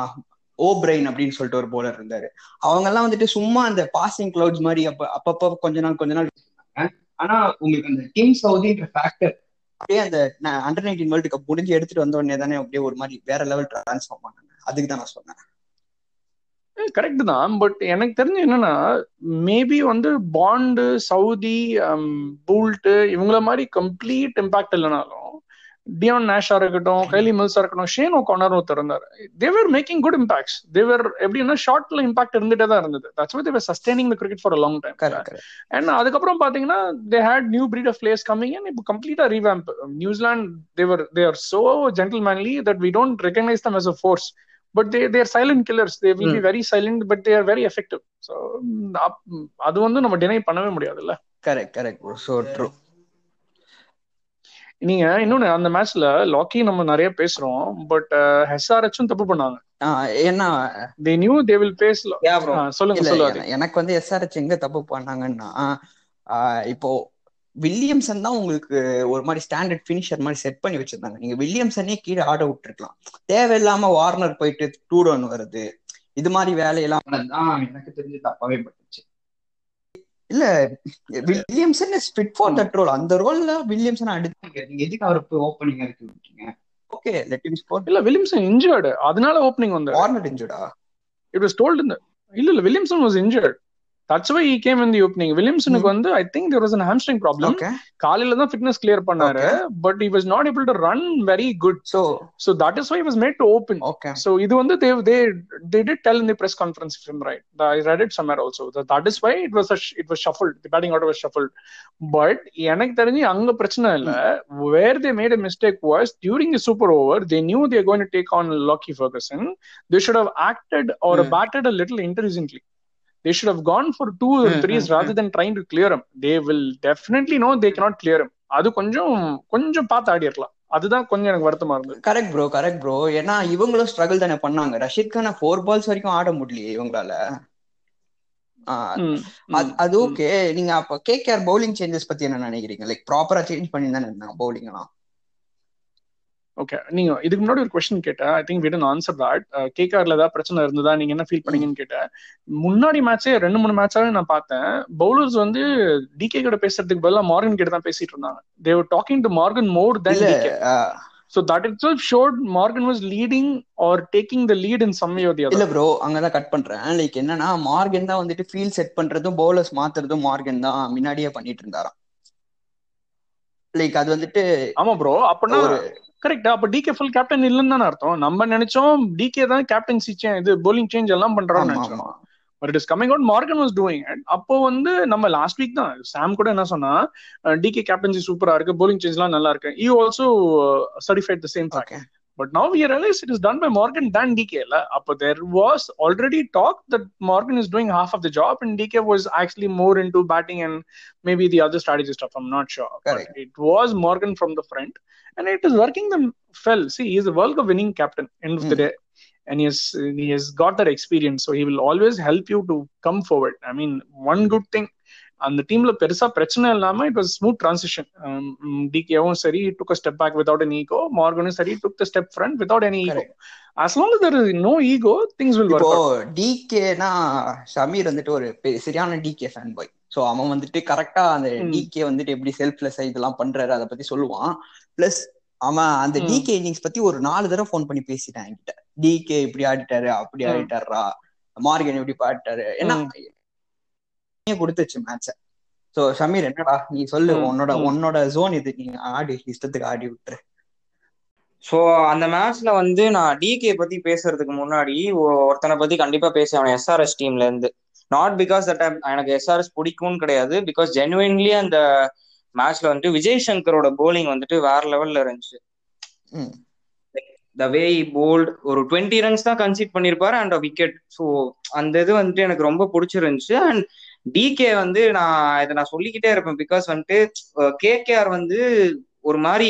O'Brien அப்படின்னு சொல்லிட்டு ஒரு போலர் இருந்தாரு. அவங்க எல்லாம் வந்துட்டு சும்மா அந்த பாசிங் கிளவுட்ஸ் மாதிரி அப்ப அப்பப்போ கொஞ்ச நாள் கொஞ்ச நாள் ஆனா உங்களுக்கு அந்த டீம் சவுதின்ற ஃபேக்டர் அப்படியே அந்த அண்டர் நைன்டீன் வேர்ல்டு கப் முடிஞ்சு எடுத்துட்டு வந்த உடனே தானே அப்படியே ஒரு மாதிரி வேற லெவல் டிரான்ஸ்ஃபார்ம் பண்ணாங்க. அதுக்கு தான் நான் சொன்னேன். கரெக்ட் தான். பட் எனக்கு தெரிஞ்சு என்னன்னா மேபி வந்து பாண்டு சவுதி பூல்ட்டு இவங்கள மாதிரி கம்ப்ளீட் இம்பாக்ட் இல்லைனாலும் டியான் நேஷா இருக்கட்டும் கைலி மில்ஸா இருக்கட்டும் ஷேன் ஓ கார்னர் ஒருத்தர் இருந்தாரு. They were making good impacts they were எப்படின்னா ஷார்ட்ல இம்பாக்ட் இருந்துட்டே தான் இருந்தது. That's why they're sustaining the cricket for long time and அதுக்கப்புறம் பாத்தீங்கன்னா they had new breed of players coming and இப்போ கம்ப்ளீட்டா revamp New Zealand they're they are so gentlemanly that we don't recognise them as a force but they they're silent killers they will be very silent but they are very effective so அது வந்து நம்ம deny பண்ணவே முடியாதுல்ல? Correct correct so true நீங்க இன்னொன்னு அந்த மேட்ச்ல லாக்கி நம்ம நிறைய பேசுறோம் பட் ஹெச்ஆர்ஹெச்சும் தப்பு பண்ணாங்க. ஏன்னா they knew they will face சொல்லுங்க எனக்கு வந்து எஸ்ஆர்ஹெச் எங்க தப்பு பண்ணாங்கன்னா ஆஹ் இப்போ வில்லியம்சன் தான் உங்களுக்கு ஒரு மாதிரி ஸ்டாண்டர்ட் ஃபினிஷர் மாதிரி செட் பண்ணி வச்சிருந்தாங்க. நீங்க வில்லியம்சனே கீழே ஆட விட்டுருக்கலாம். தேவையில்லாம வார்னர் போயிட்டு டூ டவுன் வருது. இது மாதிரி வேலையெல்லாம் எனக்கு தெரிஞ்சு தப்பாவே பட்டுச்சு. இல்ல Williamson is fit for. That role அந்த ரோல்ல வில்லியம்சன் அடுத்தாங்க. நீங்க எதுக்கு அவர் ஓப்பனிங் இருக்கு விட்டீங்க? ஓகே லெட் இம் ஸ்கோர் இல்ல வில்லியம்சன் இன்ஜர்டு அதனால ஓப்பனிங் வந்தாரு. வார்னர் இன்ஜுடா இட் வாஸ் டோல்ட் இந்த இல்ல இல்ல Williamson was injured that's why he came in the opening வில்லியம்சனுக்கு வந்து I think there was an hamstring problem காலையில தான் ஃபிட்னஸ் கிளியர் பண்ணாரு பட் he was not able to run very good so so that is why he was made to open okay so இது வந்து tell in the press conference if I'm right I read it somewhere also that that is why it was a, sh- it was shuffled the batting order was shuffled but எனக்கு தெரிஞ்சு அங்க பிரச்சனை இல்ல where they made a mistake was during the super over they knew they are going to take on Lockie Ferguson they should have acted or Hmm. batted a little intelligently they should have gone for two or Hmm, threes hmm, rather than trying to clear him. They will definitely know they cannot clear him. அது கொஞ்சம் கொஞ்சம் பார்த்து ஆடி இருக்கலாம் அதுதான் கொஞ்சம் எனக்கு வருத்தமா இருந்தது. கரெக்ட் ப்ரோ கரெக்ட் ப்ரோ ஏன்னா இவங்களும் ஸ்ட்ரகிள் தானே பண்ணாங்க. ரஷீத் கான ஃபோர் பால்ஸ் வரைக்கும் ஆட முடியலையே இவங்களால. அது. ஓகே நீங்க அப்ப கேகேஆர் பவுலிங் சேஞ்சஸ் பத்தி என்ன நினைக்கிறீங்க? லைக் ப்ராப்பரா சேஞ்ச் பண்ணி தானே இருந்தாங்க பவுலிங் எல்லாம்? ஓகே நீங்க இதுக்கு முன்னாடி ஒரு கொஸ்டின் கேட்டேன். I think we didn't answer that கேகார்ல ஏதாவது பிரச்சனை இருந்ததா? நீங்க என்ன ஃபீல் பண்ணீங்கன்னு கேட்டேன். முன்னாடி மேட்சே ரெண்டு மூணு மேட்சாவே நான் பார்த்தேன். பவுலர்ஸ் வந்து டிகே கிட்ட பேசுறதுக்கு பதிலா மார்கன் கிட்ட தான் பேசிட்டு இருந்தாங்க. They're talking to Morgan more than இல்ல DK So that itself showed Morgan was leading or taking the lead in some way or the other. இல்ல ப்ரோ அங்கதான் கட் பண்றேன். லைக் என்னன்னா மார்கன் தான் வந்துட்டு ஃபீல் செட் பண்றதும் பவுலர்ஸ் மாத்துறதும் Morgan தான் முன்னாடியே பண்ணிட்டு இருந்தாராம். லைக் அது வந்துட்டு ஆமா ப்ரோ அப்பனா ஒரு கரெக்ட் அப்ப டிகே ஃபுல் கேப்டன் இல்லைன்னு தானே அர்த்தம். நம்ம நினைச்சோம் டிகே தான் கேப்டன்சி இது bowling சேஞ்ச் எல்லாம் பண்றான்னு நினைச்சோம். But it is coming out Morgan was doing it அப்போ வந்து நம்ம லாஸ்ட் வீக் தான். சாம் கூட என்ன சொன்னா டிகே கேப்டன்சி சூப்பரா இருக்கு. Bowling சேஞ்ச் எல்லாம் நல்லா இருக்கு. He also certified the same fact But now we realize it is done by Morgan than DK. La. Appa there was already talk that Morgan is doing half of the job and DK was actually more into batting and maybe the other strategy stuff. I'm not sure. Correct. But it was Morgan from the front and it is working them well. See, he is a World Cup winning captain end of the Hmm. day. And he has he has got that experience. So he will always help you to come forward. I mean, one good thing அந்த டீம்ல பெருசா பிரச்சனை இல்லாம it was smooth transition டிகேவும் சரி took step back without any ego மார்கனும் சரி took the step front without any ego as there is no ego things will work இப்போ டிகேனா ஷமீர் வந்துட்டு ஒரு சரியான டிகே ஃபேன் பாய் சோ அவன் வந்துட்டு கரெக்டா அந்த. டிகே வந்துட்டு எப்படி செல்ஃப்லெஸ் இதெல்லாம் பண்றாரு அதை பத்தி சொல்லுவான். பிளஸ் அவன் அந்த. டிகே இன்னிங்ஸ் பத்தி ஒரு நாலு தடவை ஃபோன் பண்ணி பேசிட்டான் என்கிட்ட. டிகே இப்படி ஆடிட்டாரு அப்படி. ஆடிட்டாரா மார்கன் இப்படி பாடிட்டாரு. ஏன்னா ம். கொடுத்துச்சு மேட்ச சோ ஷமீர் என்னடா? நீ சொல்லு உன்னோட. உன்னோட ஜோன் இது. நீ ஆடி இஷ்டத்துக்கு ஆடி விட்டுரு. ஸோ அந்த மேட்ச்ல வந்து நான் டிகே பத்தி பேசுறதுக்கு முன்னாடி ஒருத்தனை பத்தி கண்டிப்பா பேசி அவன் எஸ்ஆர்எஸ் டீம்ல இருந்து. நாட் பிகாஸ் தட் எனக்கு எஸ்ஆர்எஸ் பிடிக்கும்னு கிடையாது. பிகாஸ் ஜெனுவின்லி அந்த மேட்ச்ல வந்துட்டு விஜய் சங்கரோட போலிங் வந்துட்டு வேற லெவல்ல இருந்துச்சு. த வே போல்ட் ஒரு டுவெண்ட்டி ரன்ஸ் தான் கன்சீட் பண்ணியிருப்பாரு அண்ட் விக்கெட் ஸோ அந்த இது வந்துட்டு எனக்கு ரொம்ப பிடிச்சிருந்துச்சு. அண்ட் டிகே வந்து நான் இதை நான் சொல்லிக்கிட்டே இருப்பேன். பிகாஸ் வந்துட்டு கேகேஆர் வந்து ஒரு மாதிரி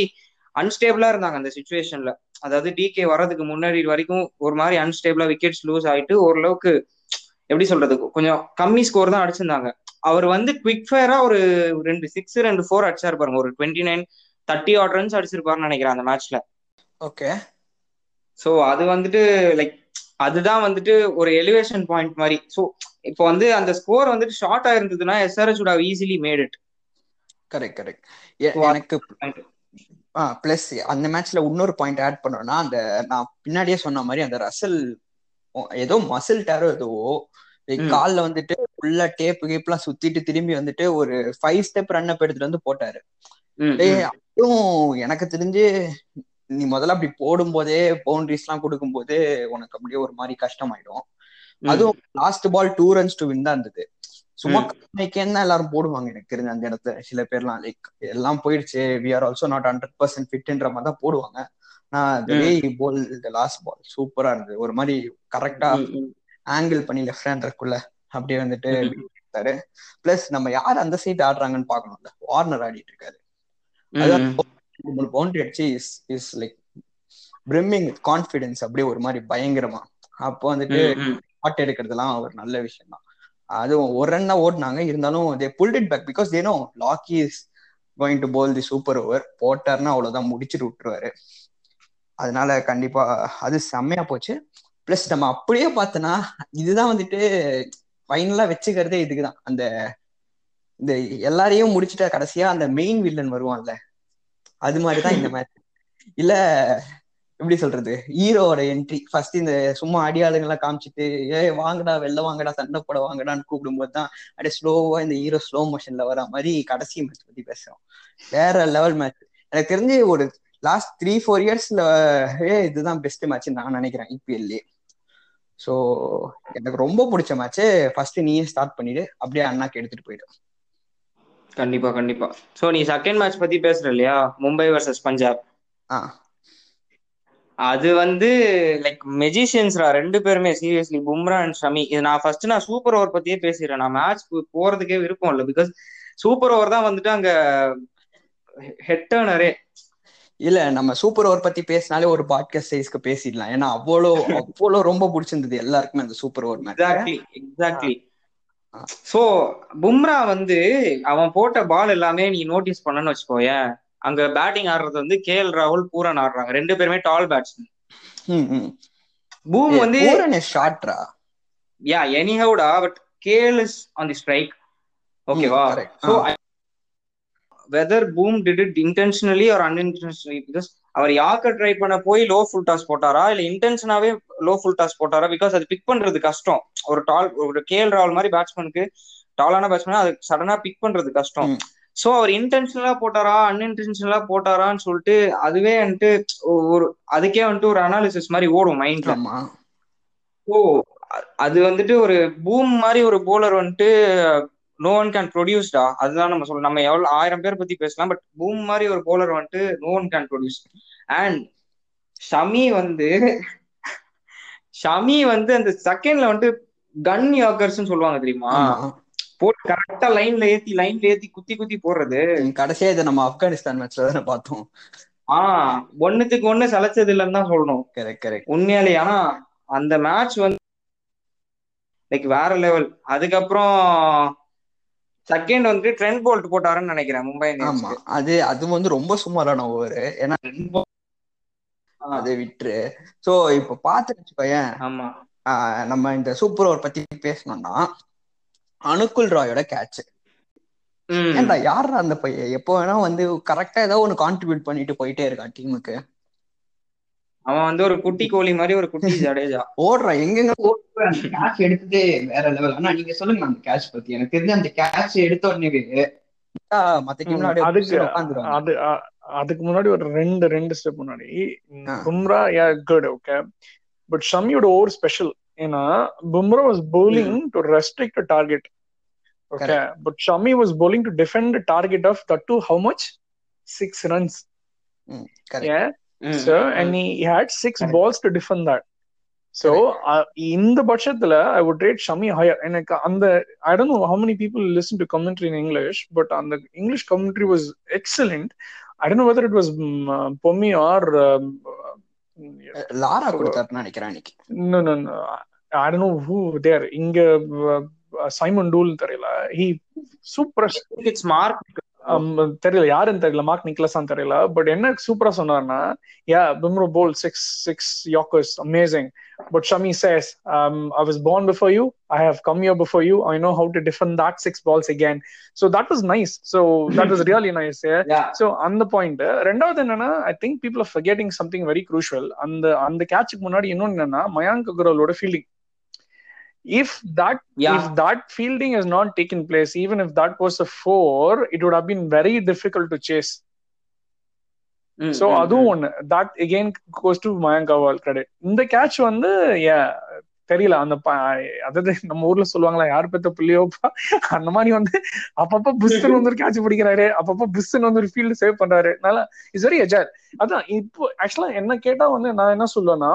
அன்ஸ்டேபிளா இருந்தாங்க அந்த சுச்சுவேஷன்ல அதாவது டிகே வர்றதுக்கு முன்னாடி வரைக்கும் ஒரு மாதிரி அன்ஸ்டேபிளா விக்கெட்ஸ் லூஸ் ஆயிட்டு ஓரளவுக்கு எப்படி சொல்றது? கொஞ்சம் கம்மி ஸ்கோர் தான் அடிச்சிருந்தாங்க. அவர் வந்து குவிக் ஃபயரா ஒரு ரெண்டு சிக்ஸ் ரெண்டு ஃபோர் அடிச்சாரு பாருங்க. ஒரு twenty nine thirty odd runs அடிச்சிருப்பாருன்னு நினைக்கிறேன் அந்த மேட்ச்ல ஓகே ஸோ அது வந்துட்டு லைக் அதுதான் வந்துட்டு ஒரு எலிவேஷன் பாயிண்ட் மாதிரி. ஸோ இப்போ வந்து அந்த ஸ்கோர் வந்துட்டு short ஆயிருந்ததுன்னா SRS would have easily made it correct correct எனக்கு பிளஸ் அந்த மேட்ச்ல இன்னொரு பாயிண்ட் ஆட் பண்ணோம்னா அந்த நான் பின்னாடியே சொன்ன மாதிரி அந்த ரசல் ஏதோ மசில் டேரோ ஏதோ. கால்ல வந்துட்டு ஃபுல்லா டேப் கேப்லாம் சுத்திட்டு திரும்பி வந்துட்டு ஒரு ஃபைவ் ஸ்டெப் ரன் அப் எடுத்துட்டு வந்து போட்டாரு. அதுவும் எனக்கு தெரிஞ்சு நீ முதல்ல அப்படி போடும் போதே பவுண்டரிஸ் எல்லாம் கொடுக்கும் போது உனக்கு அப்படியே ஒரு மாதிரி கஷ்டமாயிடும். அதுவும் last ball two runs to win தான் இருந்தது. சும்மா தான் எல்லாரும் போடுவாங்க எனக்கு தெரிஞ்ச அந்த இடத்துல சில பேர்லாம். லைக் எல்லாம் போயிடுச்சு. We are also not hundred percent ஃபிட்ன்ற மாதிரி தான் போடுவாங்க. நான் the last ball சூப்பரா இருந்தது. ஒரு மாதிரி கரெக்டா. ஆங்கிள் பண்ணி லெஃப்ட் ஹேண்டருக்குள்ள அப்படியே வந்துட்டு. விட்டாரு பிளஸ் நம்ம யார் அந்த சைடு ஆடுறாங்கன்னு பாக்கணும்ல வார்னர் ஆடிட்டு இருக்காரு. பவுண்டரி அடிச்சு is is like brimming with confidence அப்படியே ஒரு மாதிரி பயங்கரமா. அப்போ வந்துட்டு ம், எடுக்கிறதுலாம் ஒரு நல்ல விஷயம் தான் அதுவும் ஒரு ரன் தான் ஓடினாங்க. இருந்தாலும் they pulled it back because they know Lockie is going to bowl the super over போட்டார்னா அவ்வளவுதான் முடிச்சுட்டு விட்டுருவாரு. அதனால கண்டிப்பா அது செம்மையா போச்சு. பிளஸ் நம்ம அப்படியே பார்த்தோன்னா இதுதான் வந்துட்டு ஃபைனலா வச்சுக்கிறதே இதுக்குதான். அந்த இந்த எல்லாரையும் முடிச்சுட்டா கடைசியா அந்த மெயின் வில்லன் வருவான்ல. அது மாதிரிதான் இந்த மேட்ச் இல்ல எப்படி சொல்றது? ஹீரோவோட என்ட்ரி ஃபர்ஸ்ட் இந்த சும்மா அடியாளுங்க எல்லாம் காமிச்சிட்டு ஏ வாங்கடா வெளில வாங்கடா சண்டை போட வாங்கடான்னு கூப்பிடும்போது தான் அப்படியே ஸ்லோவா இந்த ஹீரோ ஸ்லோ மோஷன்ல வர மாதிரி கடைசி மேட்ச் பத்தி பேசுறோம். வேற லெவல் மேட்ச் எனக்கு தெரிஞ்சு ஒரு லாஸ்ட் த்ரீ ஃபோர் இயர்ஸ்ல இதுதான் பெஸ்ட் மேட்ச் நான் நினைக்கிறேன் ஐபிஎல்லே ஸோ எனக்கு ரொம்ப பிடிச்ச மேட்ச் ஃபர்ஸ்ட் நீயே ஸ்டார்ட் பண்ணிடு அப்படியே அண்ணாக்கு எடுத்துட்டு போயிடு. கண்டிப்பா கண்டிப்பா. சோ நீ செகண்ட் மேட்ச் பத்தி பேசுற இல்லையா? மும்பை வர்சஸ் பஞ்சாப். ஆ. அது வந்து லைக் மெஜிஷியன்ஸ்ரா ரெண்டு பேருமே சீரியஸ்லி பும்ரா அண்ட் ஷமி இது நான் ஃபர்ஸ்ட் நான் சூப்பர் ஓவர் பத்தியே பேசிடுறேன். நான் மேட்ச் போறதுக்கே விருப்பம் இல்லை. பிகாஸ் சூப்பர் ஓவர் தான் வந்துட்டு அங்க ஹெட் டர்னரே இல்ல நம்ம சூப்பர் ஓவர் பத்தி பேசினாலே ஒரு பாட்காஸ்ட் சைஸ்க்கு பேசிடலாம். ஏன்னா அவ்வளோ அவ்வளோ ரொம்ப பிடிச்சிருந்தது எல்லாருக்குமே அந்த super over exactly exactly so Bumrah வந்து அவன் போட்ட பால் எல்லாமே நீ நோட்டீஸ் பண்ணன்னு வச்சுக்கோயேன். அங்க பேட்டிங் ஆடுறது வந்து கே எல் ராகுல் பூரன் ஆடுறாங்க. ரெண்டு பேருமே டால் பேட்ஸ்மேன் பூம் வந்து ஷார்ட்ரா yeah எனிஹவுடா but KL is on the strike ஓகேவா. So whether Boom did it intentionally or unintentionally because our yorker try பண்ண போய் லோ ஃபுல் டாஸ் போட்டாரா? இல்ல இன்டென்ஷனாவே லோ ஃபுல் டாஸ் போட்டாரா? பிகாஸ் அது பிக் பண்றது கஷ்டம். ஒரு டால் ஒரு கேஎல் ராகுல் மாதிரி பேட்ஸ்மேனுக்கு டாலான பேட்ஸ்மேன் அது சடனா பிக் பண்றது கஷ்டம். சோ அவர் இன்டென்ஷனலா போட்டாரா அன்இன்டென்ஷனலா போட்டாரான்னு சொல்லிட்டு அதுவே வந்துட்டு ஒரு அதுக்கே வந்துட்டு ஒரு அனாலிசிஸ் மாதிரி ஓடும் மைண்ட்ல ஓ அது வந்துட்டு ஒரு பூம் மாதிரி ஒரு போலர் வந்துட்டு நோ ஒன் கேன் ப்ரொடியூஸ்டா அதுதான் நம்ம சொல்லணும் நம்ம எவ்வளவு ஆயிரம் பேர் பத்தி பேசலாம் பட் பூம் மாதிரி ஒரு போலர் வந்துட்டு no one can produce and Shami வந்து ஷமி வந்து அந்த செகண்ட்ல வந்துட்டு கன் யாக்கர்ஸ் சொல்லுவாங்க தெரியுமா? போட்டு கரெக்டா லைன்ல ஏத்தி லைன்ல ஏத்தி குத்தி குத்தி போடுறது. கடைசியா இதை நம்ம ஆப்கானிஸ்தான் மேட்ச்ல தானே பார்த்தோம். ஆஹ் ஒண்ணுத்துக்கு ஒண்ணு சளைச்சது இல்லைன்னு தான் சொல்லணும். கரெக்ட் கரெக்ட் உண்மையாலே ஆனா அந்த மேட்ச் வந்து லைக் வேற லெவல் அதுக்கப்புறம் செகண்ட் வந்து ட்ரெண்ட் போல்ட் போட்டாருன்னு நினைக்கிறேன் மும்பை ஆமா. அது அது வந்து ரொம்ப சுமாரான ஓவர் ஏன்னா அதை விட்டுரு. சோ இப்ப பாத்து வச்சுக்கோயேன் ஆமா. ஆஹ் நம்ம இந்த சூப்பர் ஓவர் பத்தி பேசணும்னா அனுகுல் ராயோட கேட்ச் ம். ஏன்டா யாரா அந்த பையன் எப்போ வேணா வந்து கரெக்டா ஏதோ ஒன்னு கான்ட்ரிபியூட் பண்ணிட்டு போயிட்டே இருக்கான் டீமுக்கு. அவன் வந்து ஒரு குட்டி கோழி மாதிரி ஒரு குட்டி ஜடேஜா. ஓடுறான் எங்கெங்க ஓடுற அந்த கேட்ச் எடுத்ததே வேற லெவல் ஆனா நீங்க சொல்லுங்க அந்த கேட்ச் பத்தி. எனக்கு தெரிஞ்ச அந்த கேட்ச் எடுத்த உடனே மத்த டீம்ல அப்படியே அதுக்கு முன்னாடி ஒரு ரெண்டு ரெண்டு ஸ்டெப் முன்னாடி. Bumrah yeah good okay but ஷமியோட over special ஏன்னா Bumrah was bowling to restrict target okay but Shami was bowling to defend target of that to how much six runs correct. yeah hmm. so and he, he had six Correct. balls to defend that so uh, இந்த பட்சத்துல I would rate Shami higher எனக்கு அந்த I don't know how many people listen to commentary in English but on the English commentary was excellent I don't know whether it was um, uh, Pommi or um, uh, Lara கொடுத்தாருன்னு நினைக்கிறேன் அன்னைக்கு no no no I don't know who there இங்க uh, Simon Doull தெரியல. He super it's mark தெரியல யாருன்னு தெரியல mark நிக்லஸான்னு தெரியல. But என்ன சூப்பரா சொன்னார்னா yeah Bumrah bowl six six yorkers amazing but Shami says I was born before you. I have come here before you. I know how to defend that six balls again. So that was nice. So that was really nice yeah. So அந்த point ரெண்டாவது என்னன்னா I think people are forgetting something very crucial அந்த அந்த கேட்சுக்கு முன்னாடி இன்னொன்னு என்னன்னா Mayank அகர்வாலோட fielding if that Yeah. if that fielding has not taken place even if that was a four it would have been very difficult to chase. So அதுவும் ஒண்ணு. That again goes to Mayank Agarwal credit. இந்த catch வந்து தெரியல. அந்த அதாவது நம்ம ஊர்ல சொல்லுவாங்களா யார் பெத்த புள்ளியோப்பா அந்த மாதிரி வந்து அப்பப்ப புஸ்தன் வந்து ஒரு கேட்ச் பிடிக்கிறாரு. அப்பப்ப புஸ்தன் வந்து ஒரு ஃபீல்டு சேவ் பண்றாரு. நல்லா இஸ் வெரி எஜால் அதான் இப்போ ஆக்சுவலா என்ன கேட்டா வந்து நான் என்ன சொல்லுவேன்னா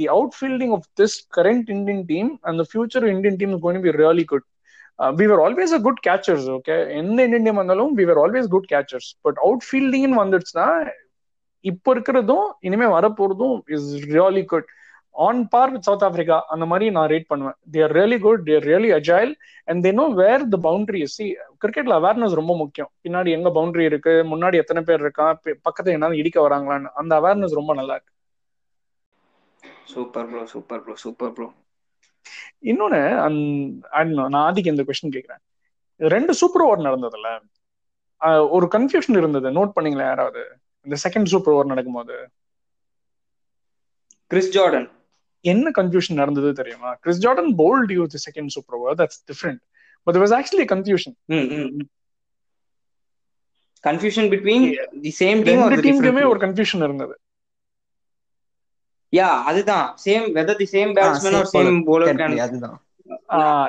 the out fielding of this current Indian team and future Indian team going be really good we were always a good catchers okay எந்த இந்தியன் டீம் வந்தாலும் we were always good catchers but out ஃபீல்டிங்னு வந்துடுச்சுன்னா இப்போ இருக்கிறதும் இனிமே வரப்போறதும் is really good on par with South Africa அந்த மாதிரி நான் rate பண்ணுவேன். They're really good they're really agile and they know where the boundary C கிரிக்கெட்ல அவேர்னஸ் ரொம்ப முக்கியம். பின்னாடி எங்க பவுண்டரி இருக்கு முன்னாடி எத்தனை பேர் இருக்கா பக்கத்துல என்ன இடிக்க வராங்களான்னு. அந்த அவேர்னஸ் ரொம்ப நல்லா இருக்கு. Super bro super bro super bro இன்னொன்னு நான் ஆதிக்கு இந்த கொஸ்டின் கேக்குறேன். ரெண்டு சூப்பர் ஓவர் நடந்ததுல ஒரு கன்ஃபியூஷன் இருந்தது. நோட் பண்ணீங்களா யாராவது? இந்த செகண்ட் சூப்பர் ஓவர் நடக்கும்போது. கிறிஸ் ஜார்டன் என்ன கன்ஃபியூஷன் நடந்தது தெரியுமா? Chris Jordan bowled you the second super over that's different but was actually confusion confusion between the same team ஒரு கன்ஃபியூஷன் இருந்தது. யா அதுதான். Same whether the same batsman or same bowler can அதுதான்.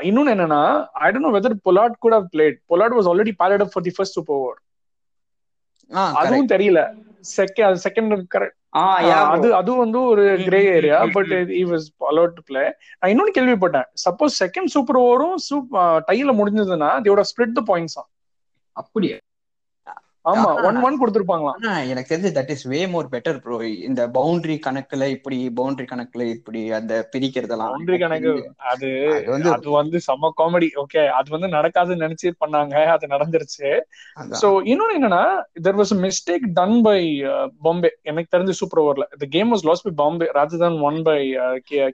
இன்னொன்னு என்னன்னா I don't know whether Pollard கூட played Pollard was already padded up for the first super over. அதுவும் தெரியல. Second second correct அது அது வந்து ஒரு grey area but. He was allowed to play நான் இன்னொன்னு கேள்விப்பட்டேன். சப்போஸ் செகண்ட் சூப்பர் ஓவரும் டைல முடிஞ்சதுன்னா தேவோட ஸ்பிளிட் த பாயிண்ட்ஸ் அப்படியா? ஆமா. ஒன் ஒன் கொடுத்துருப்பாங்களாம். எனக்கு தெரிஞ்சு that is way more better bro இந்த பவுண்டரி கணக்குல இப்படி பவுண்டரி கணக்குல இப்படி அந்த பிரிக்கிறதெல்லாம். பவுண்டரி கணக்கு அது அது வந்து அது வந்து செம்ம காமெடி ஓகே அது வந்து நடக்காதுன்னு நினைச்சு பண்ணாங்க அது நடந்துருச்சு. சோ இன்னொன்னு என்னன்னா there was mistake done by Bombay எனக்கு தெரிஞ்ச சூப்பர் ஓவர்ல the game was lost by Bombay rather than won by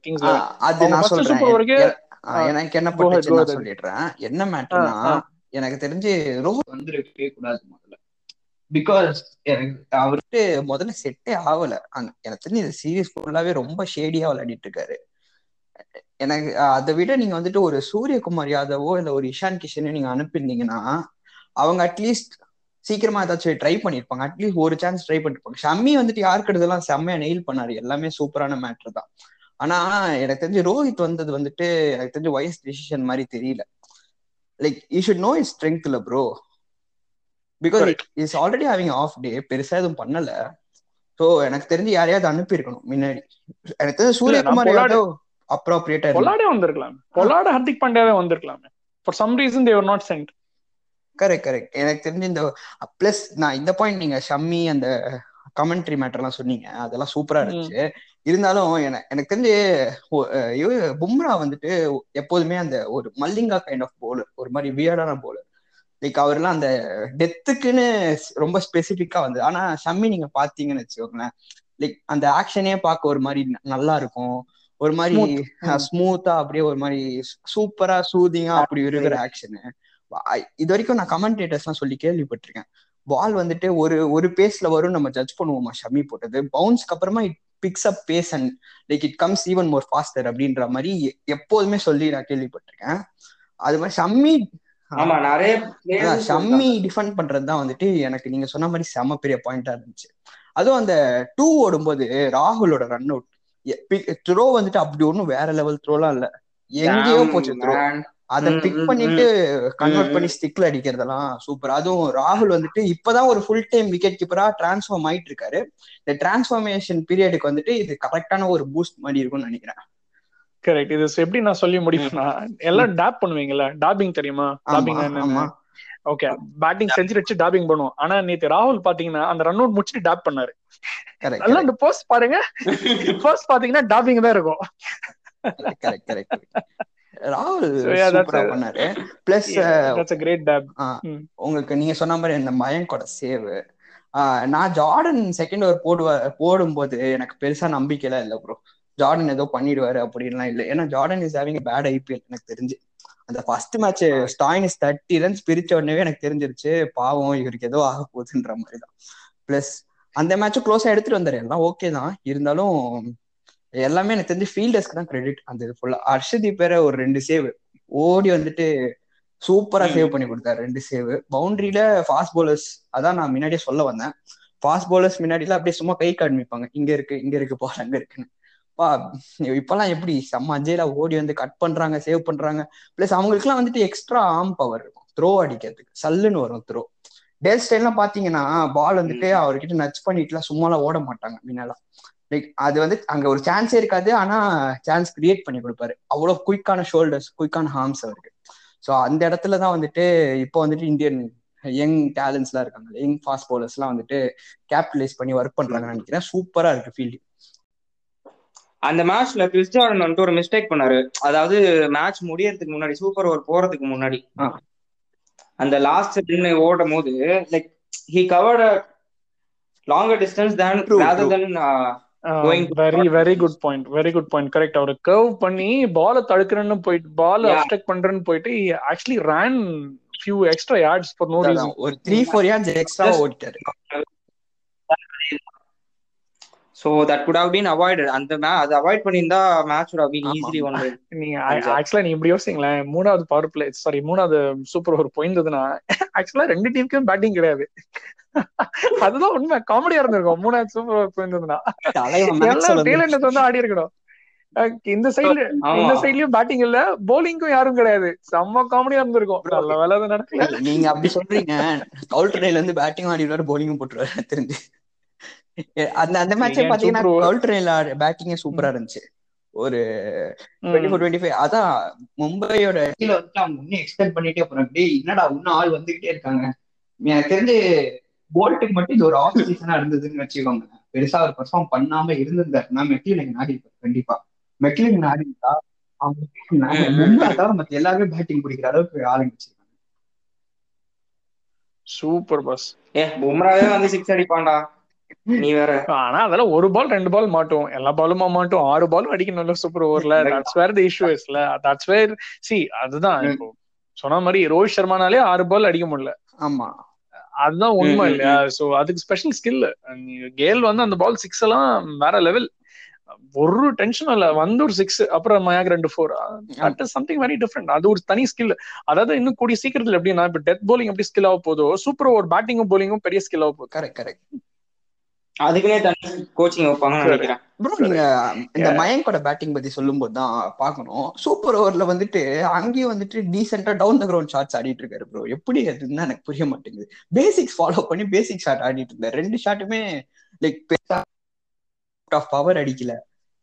Kings அது நான் சொல்றேன். Super over க்கு- எ- ஆ, எனக்கு என்ன. சொல்லிடுறேன். என்ன மேட்டர்னா. எனக்கு தெரிஞ்சு ரோஹித் வந்துருக்கவே கூடாது. பிகாஸ் எனக்கு அவருக்கு முதல்ல செட்டே ஆகல. அந்த- எனக்கு தெரிஞ்சு இந்த சீரீஸ் ஃபுல்லாவே ரொம்ப ஷேடியா விளையாடிட்டு இருக்காரு. எனக்கு அதை விட நீங்க வந்துட்டு ஒரு சூரியகுமார் யாதவோ இல்ல ஒரு இஷான் கிஷனையோ நீங்க அனுப்பியிருந்தீங்கன்னா அவங்க அட்லீஸ்ட் சீக்கிரமா ஏதாச்சும் ட்ரை பண்ணிருப்பாங்க அட்லீஸ்ட் ஒரு சான்ஸ் ட்ரை பண்ணிருப்பாங்க ஷம்மி வந்துட்டு யாருக்கு இதெல்லாம் செம்மையா நெயில் பண்ணாரு. எல்லாமே சூப்பரான மேட்டர் தான். ஆனா எனக்கு தெரிஞ்சு ரோஹித் வந்தது வந்துட்டு எனக்கு தெரிஞ்சு வயசு டிசிஷன் மாதிரி தெரியல. Like you should know his ஸ்ட்ரென்த்ல bro because is already having off day பெருசா எதுவும் பண்ணல. சோ எனக்கு தெரிஞ்சு யாரையாவது அனுப்பியிருக்கணும் முன்னாடி. எனக்கு தெரிஞ்சு சூரியகுமார் யாதவ் அப்ரோப்ரியேட்டா பொலாடே வந்திருக்கலாம். பொலாட ஹர்திக் பாண்டியாவே வந்திருக்கலாமே. For some reason they're not sent correct correct எனக்கு தெரிஞ்சு இந்த பிளஸ் நான் இந்த பாயிண்ட் நீங்க ஷம்மி அந்த கமெண்ட்ரி மேட்டர்லாம் சொன்னீங்க. அதெல்லாம் சூப்பரா. இருந்துச்சு. இருந்தாலும் என- எனக்கு தெரிஞ்சு பும்ரா வந்துட்டு எப்போதுமே அந்த ஒரு மல்லிங்கா கைண்ட் ஆஃப் bowler. ஒரு மாதிரி வியர்டான bowler. லைக் அவர்லாம் அந்த டெத்துக்குன்னு ரொம்ப ஸ்பெசிஃபிக்கா வந்து ஆனா ஷம்மி நீங்க பாத்தீங்கன்னு வச்சுக்கோங்களேன். லைக் அந்த ஆக்ஷனே பார்க்க ஒரு மாதிரி நல்லா இருக்கும் ஒரு மாதிரி. ஸ்மூத்தா அப்படியே ஒரு மாதிரி சூப்பரா சூதிங்கா அப்படி இருக்கிற ஆக்ஷனு இது வரைக்கும் நான் கமெண்டேட்டர்ஸ் எல்லாம் சொல்லி கேள்விப்பட்டிருக்கேன். பால் வந்துட்டு ஒரு ஒரு பேஸ்ல வரும் நம்ம ஜட்ஜ் பண்ணுவோமா ஷம்மி போட்டது. பவுன்ஸ்க்கு அப்புறமா it picks up pace and like it comes even more faster அப்படின்ற மாதிரி எப்போதுமே சொல்லி நான் கேள்விப்பட்டிருக்கேன். அது மாதிரி ஷம்மி ஆமா நிறைய ஷம்மி டிஃபெண்ட் பண்றது தான் வந்துட்டு எனக்கு நீங்க சொன்ன மாதிரி செம பெரிய பாயிண்டா இருந்துச்சு. அதுவும் அந்த டூ ஓடும்போது ராகுலோட ரன் அவுட் த்ரோ வந்துட்டு அப்படி ஒண்ணும் வேற லெவல் த்ரோலாம் இல்ல. எங்கேயோ போச்சு த்ரோ. அதை பிக் பண்ணிட்டு கன்வெர்ட் பண்ணி ஸ்டிக்ல அடிக்கிறதெல்லாம் சூப்பர் அதுவும் ராகுல் வந்துட்டு இப்பதான் ஒரு ஃபுல் டைம் விக்கெட் கீப்பரா டிரான்ஸ்ஃபார்ம் ஆயிட்டு இருக்காரு. இந்த டிரான்ஸ்ஃபார்மேஷன் பீரியடுக்கு வந்துட்டு இது கரெக்டான ஒரு பூஸ்ட் மாதிரி இருக்கும்னு நினைக்கிறேன். கரெக்ட் இது எப்படி நான் சொல்லி முடிப்பேன்னா எல்லாம் டேப் பண்ணுவீங்கல்ல? டாபிங் தெரியுமா? டாபிங் ஓகே பேட்டிங் செஞ்சுரி வச்சு டாபிங் பண்ணுவோம். ஆனா நேத்து ராகுல் பாத்தீங்கன்னா அந்த ரன் அவுட் முடிச்சுட்டு டாப் பண்ணாரு. நல்லா அந்த போஸ்ட் பாருங்க. போஸ்ட் பாத்தீங்கன்னா டாபிங் தான் இருக்கும். கரெக்ட் கரெக்ட் ராகுல் பண்ணாரு. Plus dab. ம். உங்களுக்கு நீங்க சொன்ன மாதிரி இந்த மயங்கோட சேவ். நான் ஜார்டன் செகண்ட் ஓவர் போடுவ போடும்போது எனக்கு பெருசா நம்பிக்கையில இல்ல ப்ரோ ஜார்டன் ஏதோ பண்ணிடுவாரு அப்படின்லாம் இல்ல. ஏன்னா Jordan is having bad IPL எனக்கு தெரிஞ்சு. அந்த first match Stoinis thirty runs பிரிச்ச உடனே எனக்கு தெரிஞ்சிருச்சு பாவம் இவருக்கு ஏதோ ஆக போகுதுன்ற மாதிரி தான். பிளஸ் அந்த மேட்சும் க்ளோஸா எடுத்துட்டு வந்தாரு. எல்லாம் ஓகே தான். இருந்தாலும் எல்லாமே எனக்கு தெரிஞ்சு ஃபீல்டர்ஸ்க்கு தான் கிரெடிட் அந்த இது ஃபுல்லா ஹர்ஷதீப் பேர ஒரு ரெண்டு சேவ் ஓடி வந்துட்டு சூப்பரா சேவ் பண்ணி கொடுத்தாரு ரெண்டு சேவ் பவுண்டரியில ஃபாஸ்ட் bowlers அதான் நான் முன்னாடியே சொல்ல வந்தேன். ஃபாஸ்ட் bowlers முன்னாடிலாம் அப்படியே சும்மா கை காமிப்பாங்க இங்க இருக்கு இங்க இருக்கு பால் அங்க இருக்குன்னு. பா இப்பெல்லாம் எப்படி? செம்ம அஜய்லா ஓடி வந்து கட் பண்றாங்க சேவ் பண்றாங்க. பிளஸ் அவங்களுக்குலாம் வந்துட்டு எக்ஸ்ட்ரா ஆர்ம் பவர் இருக்கும். த்ரோ அடிக்கிறதுக்கு. சல்லுன்னு வரும் த்ரோ டேல் ஸ்டைல்லாம் பாத்தீங்கன்னா பால் வந்துட்டு அவர்கிட்ட நச் பண்ணிட்டுலாம் சும்மாலாம் ஓட மாட்டாங்க முன்னெல்லாம். லைக் அது வந்து அங்க ஒரு சான்ஸே இருக்காது ஆனா சான்ஸ் கிரியேட் பண்ணி கொடுப்பாரு. அவ்வளவு குயிக்கான ஷோல்டர்ஸ் குயிக்கான ஹார்ம்ஸ் அவருக்கு. ஸோ அந்த இடத்துல தான் வந்துட்டு இப்போ வந்துட்டு இந்தியன் யங் டேலண்ட்ஸ்லாம் இருக்காங்க. யங் ஃபாஸ்ட் பவுலர்ஸ்லாம் வந்துட்டு கேபிட்டலைஸ் பண்ணி ஒர்க் பண்றாங்கன்னு நினைக்கிறேன். சூப்பரா இருக்கு ஃபீல்டிங் அந்த மேட்ச்ல கிறிஸ் ஜார்டன் வந்துட்டு ஒரு மிஸ்டேக் பண்ணாரு. அதாவது மேட்ச் முடியறதுக்கு முன்னாடி சூப்பர் ஓவர் போறதுக்கு முன்னாடி. அந்த லாஸ்ட் ரன் ஓடும் போது like he covered longer distance then Going to very very good point very good point correct our curve பண்ணி பால தடுக்கிறேன்னு போயிட்டு பால். அப்டெக்ட் பண்றேன்னு போயிட்டு actually run few extra yards for no reason ஒரு three four years extra ஓடிட்டாரு. So that could have been avoided அந்த மே அது அவாய்ட் பண்ணியிருந்தா மேட்ச் would have been ஆமா, easily won. By நீங்க. ஆக்சுவலா நீங்க இப்படி யோசிங்களேன் மூணாவது பவர் பிளே சாரி மூணாவது சூப்பர் ஓவர் போயிருந்ததுன்னா ஆக்சுவலா ரெண்டு டீமுக்கும் பேட்டிங் கிடையாது. அதுதான் உண்மை. காமெடியா இருந்திருக்கும். மூணாவது சூப்பர் ஓவர் போயிருந்ததுன்னா எல்லாம் வந்து- டேலண்ட் வந்து ஆடி இருக்கணும். இந்த சைடுல. இந்த சைட்லயும் பேட்டிங் இல்ல போலிங்கும் யாரும் கிடையாது. செம்ம காமெடியா இருந்திருக்கும். நல்ல வேலை நடக்கல. நீங்க அப்படி சொல்றீங்க. கவுல்ட்ரேல இருந்து பேட்டிங் ஆடிடுவாரு போலிங்கும் போட்டுருவாரு. தெரிஞ்சு. அந்த அந்த மேட்சே பாத்தீங்கன்னா? கவுல்ட்ரேல பேட்டிங்கே சூப்பரா இருந்துச்சு. ஒரு டுவெண்ட்டி ஃபோர் டுவெண்ட்டி ஃபைவ் அதான் மும்பையோட கீழ வந்து அவங்க இன்னும் எக்ஸ்பெக்ட் பண்ணிட்டே போறாங்க. டேய் என்னடா இன்னும் ஆள் வந்துகிட்டே இருக்காங்க. எனக்கு தெரிஞ்சு போல்ட்டுக்கு மட்டும் இது ஒரு ஆஃப் சீசனா இருந்ததுன்னு வச்சுக்கோங்க. பெருசா அவர் பெர்ஃபார்ம் பண்ணாம இருந்திருந்தாருன்னா மெக்லின் ஆடி இருப்பாரு கண்டிப்பா. மெக்லின் இருந்தா அவங்க மத்த எல்லாருமே பேட்டிங் பிடிக்கிற அளவுக்கு ஆளுங்க வச்சிருக்காங்க. சூப்பர் பாஸ் ஏ பும்ராவே வந்து சிக்ஸ் அடிப்பான்டா. நீ வேற. ஆனா அதெல்லாம் ஒரு பால் ரெண்டு பால் மாட்டும் எல்லா பாலுமா மாட்டும் ஆறு பாலும் அடிக்கணும்ல சூப்பர் ஓவர்ல தட்ஸ் வேர் தி இஷ்யூ இஸ்ல தட்ஸ் வேர் சி அதுதான் இப்போ சொன்ன மாதிரி ரோஹித் சர்மானாலே ஆறு பால் அடிக்க முடியல. ஆமா. அதுதான் உண்மை இல்லையா? சோ அதுக்கு ஸ்பெஷல் ஸ்கில் கேல் வந்து அந்த பால் சிக்ஸ் எல்லாம் வேற லெவல் ஒரு டென்ஷன் இல்ல. வந்து ஒரு சிக்ஸ் அப்புறம் மயாக் ரெண்டு four that is something very different அது ஒரு தனி ஸ்கில் அதாவது இன்னும் கூடிய சீக்கிரத்துல எப்படின்னா இப்ப டெத் bowling எப்படி ஸ்கில் ஆக போதோ சூப்பர் ஓவர் பேட்டிங்கும் bowlingகும் பெரிய ஸ்கில் ஆக போகுது கரெக்ட் கரெக்ட் அதுக்குன்னே தனி கோச்சிங் வைப்பாங்கன்னு நினைக்கிறேன். ப்ரோ நீங்க இந்த மயங்கோட பேட்டிங் பத்தி சொல்லும்போது தான் பார்க்கணும். சூப்பர் ஓவர்ல வந்துட்டு அங்கேயும் வந்துட்டு டீசெண்டா டவுன் த கிரவுண்ட் ஷாட்ஸ் ஆடிட்டு இருக்காரு ப்ரோ எப்படி அதுன்னு எனக்கு புரிய மாட்டேங்குது. பேசிக்ஸ் ஃபாலோ பண்ணி பேசிக் ஷாட் ஆடிட்டு இருந்தாரு. ரெண்டு ஷாட்டுமே லைக் ஆஃப் பவர் அடிக்கல.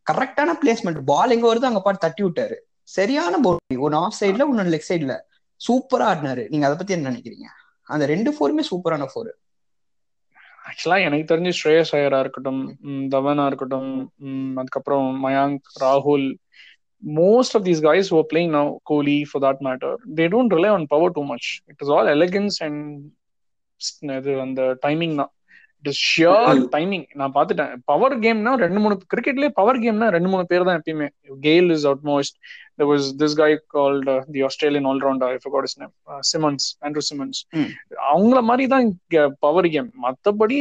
கரெக்டான பிளேஸ்மெண்ட் பால் எங்க வருது அங்க பாட்டு தட்டி விட்டாரு. சரியான பவுலிங் ஒன்னு ஆஃப் சைட்ல ஒன்னு லெக் சைட்ல சூப்பரா ஆடினாரு. நீங்க அதை பத்தி என்ன நினைக்கிறீங்க? அந்த ரெண்டு ஃபோருமே சூப்பரான ஃபோர் ஆக்சுவலா எனக்கு தெரிஞ்சு ஸ்ரேயஸ் ஐயரா இருக்கட்டும் தவனா இருக்கட்டும் அதுக்கப்புறம் மயாங்க் ராகுல் most of these guys O playing now Kohli for that matter they don't rely on power too much it is all elegance and இது அந்த டைமிங் தான் இட் இஸ் ஷியர் டைமிங் நான் பார்த்துட்டேன். பவர் கேம்னா ரெண்டு மூணு கிரிக்கெட்லயே பவர் கேம்னா ரெண்டு மூணு பேர் தான் எப்பயுமே. Gayle is out most there was this guy called uh, the Australian all-rounder I forgot his name. Uh, Simmons Andrew Simmons. ம். அவங்கள மாதிரி தான் பவர் கேம் மத்தபடி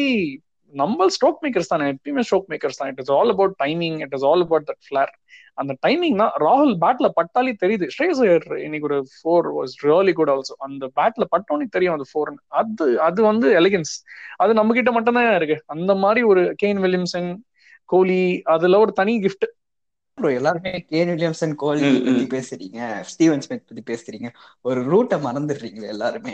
நம்ம ஸ்ட்ரோக் மேக்கர்ஸ் தானே எப்பயுமே ஸ்ட்ரோக் மேக்கர்ஸ் தான். It is all about timing it is all about that flair அந்த டைமிங் தான் ராகுல் பேட்ல பட்டாலே தெரியுது. ஸ்ரேயஸ் இன்னைக்கு ஒரு four was really good also அந்த பேட்ல பட்டோன்னே தெரியும் அது ஃபோர் அது அது வந்து எலிகன்ஸ் அது நம்ம கிட்ட மட்டும் தான் இருக்கு. அந்த மாதிரி ஒரு கேன் வில்லியம்சன் கோலி அதுல ஒரு தனி கிஃப்ட் ப்ரோ எல்லாருமே கேன் வில்லியம்சன் கோலி. பத்தி பேசுறீங்க ஸ்டீவன் ஸ்மித் பத்தி பேசுறீங்க. ஒரு ரூட்டை மறந்துடுறீங்களே எல்லாருமே.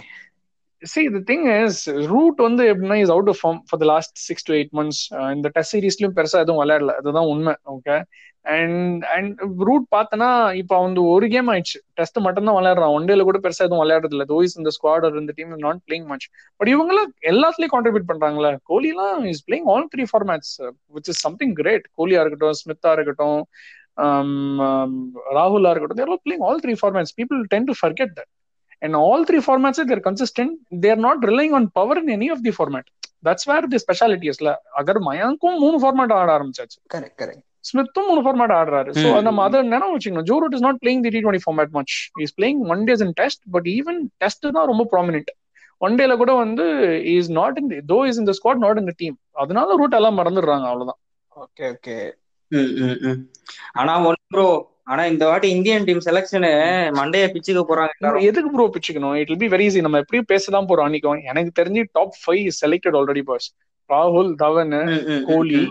See the thing is Root வந்து எப்படின்னா is out of form for the last six to eight months இந்த டெஸ்ட் சீரீஸ்லயும் பெருசா எதுவும் விளையாடல. அதுதான் உண்மை ஓகே அண்ட் அண்ட் ரூட் பார்த்தனா இப்போ வந்து ஒரு கேம் ஆயிடுச்சு. டெஸ்ட் மட்டும் தான் விளையாடுறான். ஒன் டேல கூட பெருசா எதுவும் விளையாடுறது இல்ல. தோய்ஸ் இந்த ஸ்குவாட் இந்த team not playing much but இவங்களாம் எல்லாத்துலயும் கான்ட்ரிபியூட் பண்றாங்களா. கோலி எல்லாம் is playing all three formats which is something great Goliath இருக்கட்டும் ஸ்மித்தா இருக்கட்டும் um, um, ராகுலா இருக்கட்டும் they're playing all three formats people tend to forget that and all three formats they're consistent. They're not relying on power in any of the format. That's where the speciality is. Agar மயாங்கும் மூணு format ஆட ஆரம்பிச்சாச்சு. Correct correct ஸ்மித்தும் மூணு format ஆடுறாரு. So Hmm. நம்ம அதை நினைவு வச்சுக்கணும். Joe Root is not playing the T twenty format much is playing one days in test but even test தான் ரொம்ப ப்ராமினென்ட் ஒன் டேல கூட வந்து is not in though is இந்த squad not in the team அதனால Root எல்லாம் மறந்துடுறாங்க அவ்வளவுதான். ஓகே ஓகே ம், ம், ம். ஆனா ஒன் ப்ரோ ஆனா இந்த வாட்டி இந்தியன் டீம் செலக்ஷனு மண்டைய பிச்சுக்க போறாங்க. எதுக்கு ப்ரோ பிச்சுக்கணும்? இட் பி வெரி ஈஸி நம்ம எப்படியும் பேசதான் போறோம் அன்னைக்கும் எனக்கு தெரிஞ்சு top five selected already boss ராகுல் தவன் கோலி.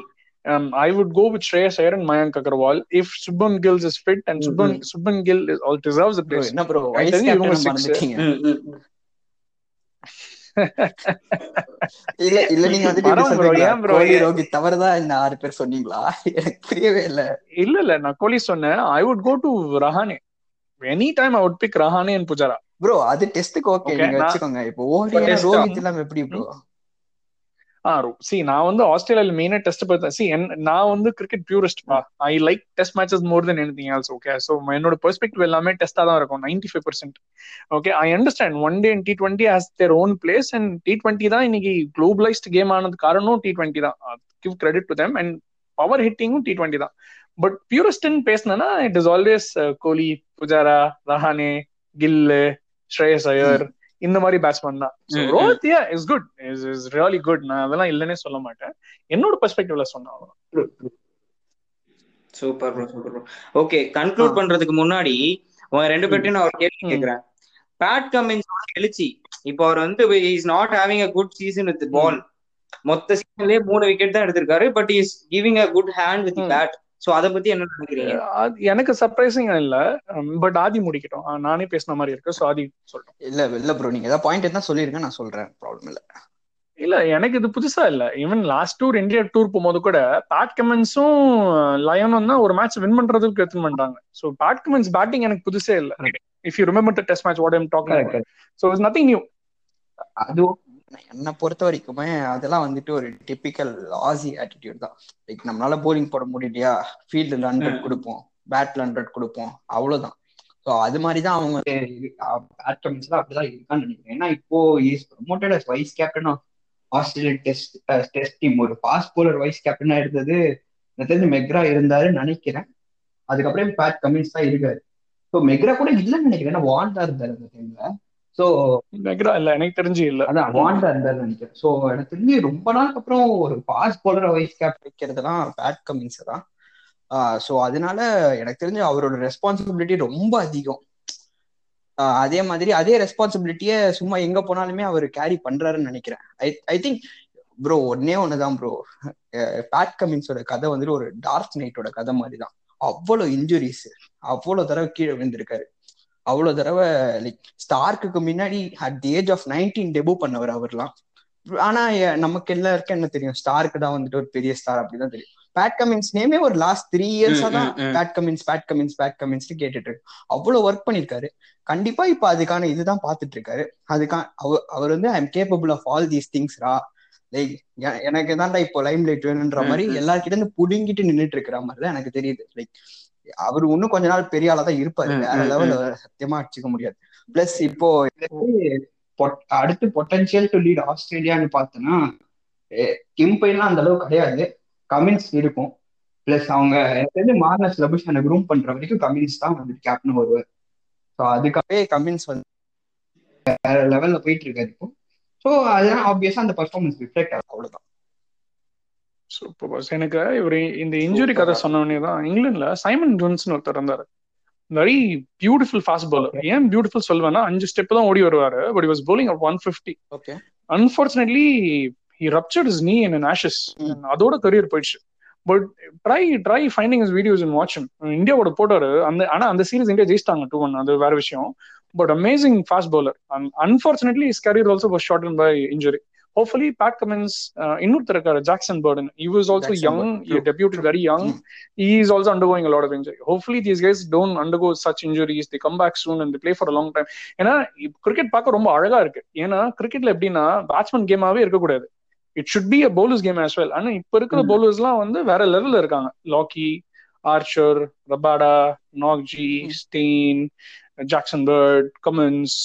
ம். I would go with Shreyas Iyer and Mayank Agarwal. If Subban Gill is fit and Subban Mm-hmm. Subban Gill is, all deserves the bro place. என்ன ப்ரோ இவங்க six. மறந்துட்டீங்க ம், ம், ம். இல்ல இல்ல நீங்க ஏன்? ரோஹித் தவறுதான் இந்த ஆறு பேர் சொன்னீங்களா? எனக்கு புரியவே இல்ல. இல்ல இல்ல. நான் கோலி சொன்னேன். I would go to Rahane any time I would pick Rahane and Pujara bro அது டெஸ்ட்டுக்கு ஓகே நீங்க வச்சுக்கோங்க. இப்போ ஆ? ரோஹித் இல்லாம எப்படி ப்ரோ சி நான் வந்து ஆஸ்திரேலியால மெயினா டெஸ்ட் பார்த்தேன் சி நான் வந்து cricket purist I like test matches more than any else okay so என்னோட பெர்ஸ்பெக்டிவ் எல்லாமே டெஸ்டா தான் இருக்கும் ninety five percent okay I understand one day T twenty has their own place and T twenty தான் இன்னைக்கு globalised game ஆனது காரணம் T twenty தான். Give credit to them and power ஹிட்டிங்கும் T twenty தான். பட் பியூரிஸ்ட்னு பேசினா it is always Kohli Pujara Rahane Gill Shreyas Iyer இந்த மாதிரி பேட்ஸ்மேன் தான். Rohit yeah is good is is really good நான் அதெல்லாம் இல்லைன்னே சொல்ல மாட்டேன். என்னோட பெர்ஸ்பெக்டிவ்ல அவ்வளவுதான். Super bro super bro okay conclude பண்றதுக்கு முன்னாடி உங்க ரெண்டு பேர்ட்டையும் நான் ஒரு கேள்வி. கேக்குறேன். பேட் கமின்ஸ் எழுச்சி. இப்போ அவர் வந்து is not having a good season with ball மொத்த சீசன்லயே மூணு விக்கெட் தான் எடுத்திருக்காரு but is giving a good hand with. Bat so அத பத்தி என்ன நினைக்கிறீங்க? அது எனக்கு சர்ப்ரைசிங் இல்ல. பட் ஆதி முடிக்கட்டும். நானே பேசின மாதிரி இருக்கு. ஸோ ஆதி சொல்லட்டும். இல்ல இல்ல ப்ரோ நீங்க ஏதாவது பாயிண்ட் இருந்தா சொல்லிருங்க. நான் சொல்றேன். ப்ராப்ளம் இல்ல. இல்ல எனக்கு இது புதுசா இல்ல. Even last tour India tour போகும்போது கூட பேட் கமென்ஸும் லயனும் தான் ஒரு மேட்ச் வின் பண்றதுக்கு எடுத்துன்னு பண்ணிட்டாங்க ஸோ பேட் கமென்ஸ் பேட்டிங் எனக்கு புதுசே இல்ல. If you remember the test match what I'm talking so it's nothing new அது என்னை பொறுத்த வரைக்குமே அதெல்லாம் வந்துட்டு ஒரு டிபிக்கல் ஆசி ஆட்டிடியூட் தான். லைக் நம்மளால போலிங் போட முடியலையா? ஃபீல்டில் ஹண்ட்ரட். கொடுப்போம். பேட்ல ஹண்ட்ரட் கொடுப்போம். அவ்வளவுதான். ஸோ அது மாதிரி தான் அவங்க கமின்ஸ்ல அப்படிதான் இருக்கான்னு நினைக்கிறேன். ஏன்னா இப்போ is promoted as vice captain of Australian test test team ஒரு ஃபாஸ்ட் போலர் வைஸ் கேப்டனா இருந்தது. தெரிஞ்சு மெக்ரா இருந்தாருன்னு நினைக்கிறேன். அதுக்கப்புறம் பேட் கமின்ஸ் தான் இருக்காரு. ஸோ மெக்ரா கூட இல்லைன்னு நினைக்கிறேன். ஏன்னா வாண்டா இருந்தாரு அந்த டைம்ல மெக்ரா இல்ல எனக்கு தெரிஞ்சு இல்ல. அதான் வாண்டா இருந்தாரு நினைக்கிறேன். ஸோ எனக்கு தெரிஞ்சு ரொம்ப நாளுக்கு அப்புறம் ஒரு பாஸ் போலர் வைஸ் கேப் வைக்கிறதுலாம் பேட் கமின்ஸ் தான். ஸோ அதனால எனக்கு தெரிஞ்சு அவரோட ரெஸ்பான்சிபிலிட்டி ரொம்ப அதிகம். அதே மாதிரி அதே ரெஸ்பான்சிபிலிட்டியை சும்மா எங்க போனாலுமே அவர் கேரி பண்றாருன்னு நினைக்கிறேன். ஐ ஐ திங்க் ப்ரோ ஒன்னே ஒண்ணுதான் ப்ரோ பேட் கமின்ஸோட கதை வந்துட்டு ஒரு டார்க் நைட்டோட கதை மாதிரி தான் அவ்வளோ இன்ஜுரிஸ் அவ்வளோ தடவை கீழே விழுந்திருக்காரு. அவ்வளோ தடவை லைக் ஸ்டார்க்குக்கு முன்னாடி at the age of nineteen debut பண்ணவர் அவர்லாம். ஆனா நமக்கு எல்லாருக்கும் என்ன தெரியும்? ஸ்டாருக்கு தான் வந்துட்டு ஒரு பெரிய ஸ்டார் அப்படிதான் தெரியும். பேட் கமின்ஸ் நேமே ஒரு லாஸ்ட் த்ரீ இயர்ஸா தான். Pat Cummins Pat Cummins Pat Cummins கேட்டுட்டு இருக்கு. அவ்வளவு ஒர்க் பண்ணிருக்காரு. கண்டிப்பா இப்ப அதுக்கான இதுதான் பாத்துட்டு இருக்காரு. அதுக்கான அவர் வந்து I am capable of all these things raw like எனக்கு தான்டா இப்போ லைம் லைட் வேணுன்ற மாதிரி. எல்லார்கிட்ட இருந்து புடுங்கிட்டு நின்னுட்டு இருக்கிற மாதிரி தான் எனக்கு தெரியுது. லைக் அவர் இன்னும் கொஞ்ச நாள் பெரிய ஆளா தான் இருப்பாரு. வேற லெவல்ல சத்தியமா அடிச்சுக்க முடியாது. பிளஸ் இப்போ அடுத்து பொட்டன்ஷியல் டு லீட் ஆஸ்திரேலியான்னு பார்த்தோன்னா கிம் பைன்லாம் அந்த அளவுக்கு கிடையாது. கமின்ஸ் இருக்கும். பிளஸ் அவங்க எனக்கு தெரிஞ்சு மார்னஸ் லபுஷனை குரூம் பண்ற வரைக்கும் கமின்ஸ் தான் வந்து கேப்டன் வருவார். ஸோ அதுக்காகவே கமின்ஸ் வந்து வேற லெவல்ல போயிட்டு இருக்காரு இப்போ. ஸோ அதெல்லாம் ஆப்வியஸா அந்த பர்ஃபார்மன்ஸ் ரிஃப்ளெக்ட் ஆகும் அவ்வளவுதான். சூப்பர் பாஸ் எனக்கு இவர் இந்த இன்ஜுரி. கதை சொன்னவனே தான் இங்கிலாந்துல சைமன் ஜோன்ஸ்னு ஒருத்தர் இருந்தாரு. வெரி பியூட்டிஃபுல் ஃபாஸ்ட் பவுலர் ஏன் பியூட்டிஃபுல் சொல்வேன்னா அஞ்சு ஸ்டெப் தான் ஓடி வருவாரு but was bowling at one fifty okay unfortunately he ruptured his knee in Ashes. அதோட கரியர் போயிடுச்சு. But try try finding his videos in வாட்சம் இந்தியாவோட போட்டாரு. அந்த ஆனா அந்த சீரிஸ் இந்தியா ஜெயிச்சிட்டாங்க டூ ஒன் அது வேற விஷயம். But amazing fast bowler unfortunately his career also was short by injury hopefully Pat Cummins இன்னொருத்தர் இருக்காரு Jackson Burton he was also Jackson young. Burden, he true, debuted true. very young. Mm. he is also undergoing a lot of injury. Hopefully these guys don't undergo such injuries. They come back soon and they play for a long time. ஏன்னா cricket பார்க்க ரொம்ப அழகா இருக்கு. ஏன்னா கிரிக்கெட்ல எப்படின்னா batsman கேமாவே இருக்கக்கூடாது. It should be a bowlers game as well ஆனா இப்ப இருக்கிற Mm. பவுலர்ஸ் எல்லாம் வந்து வேற லெவல்ல இருக்காங்க. Lockie Archer Rabada Nortje. Steyn Jackson Bird Cummins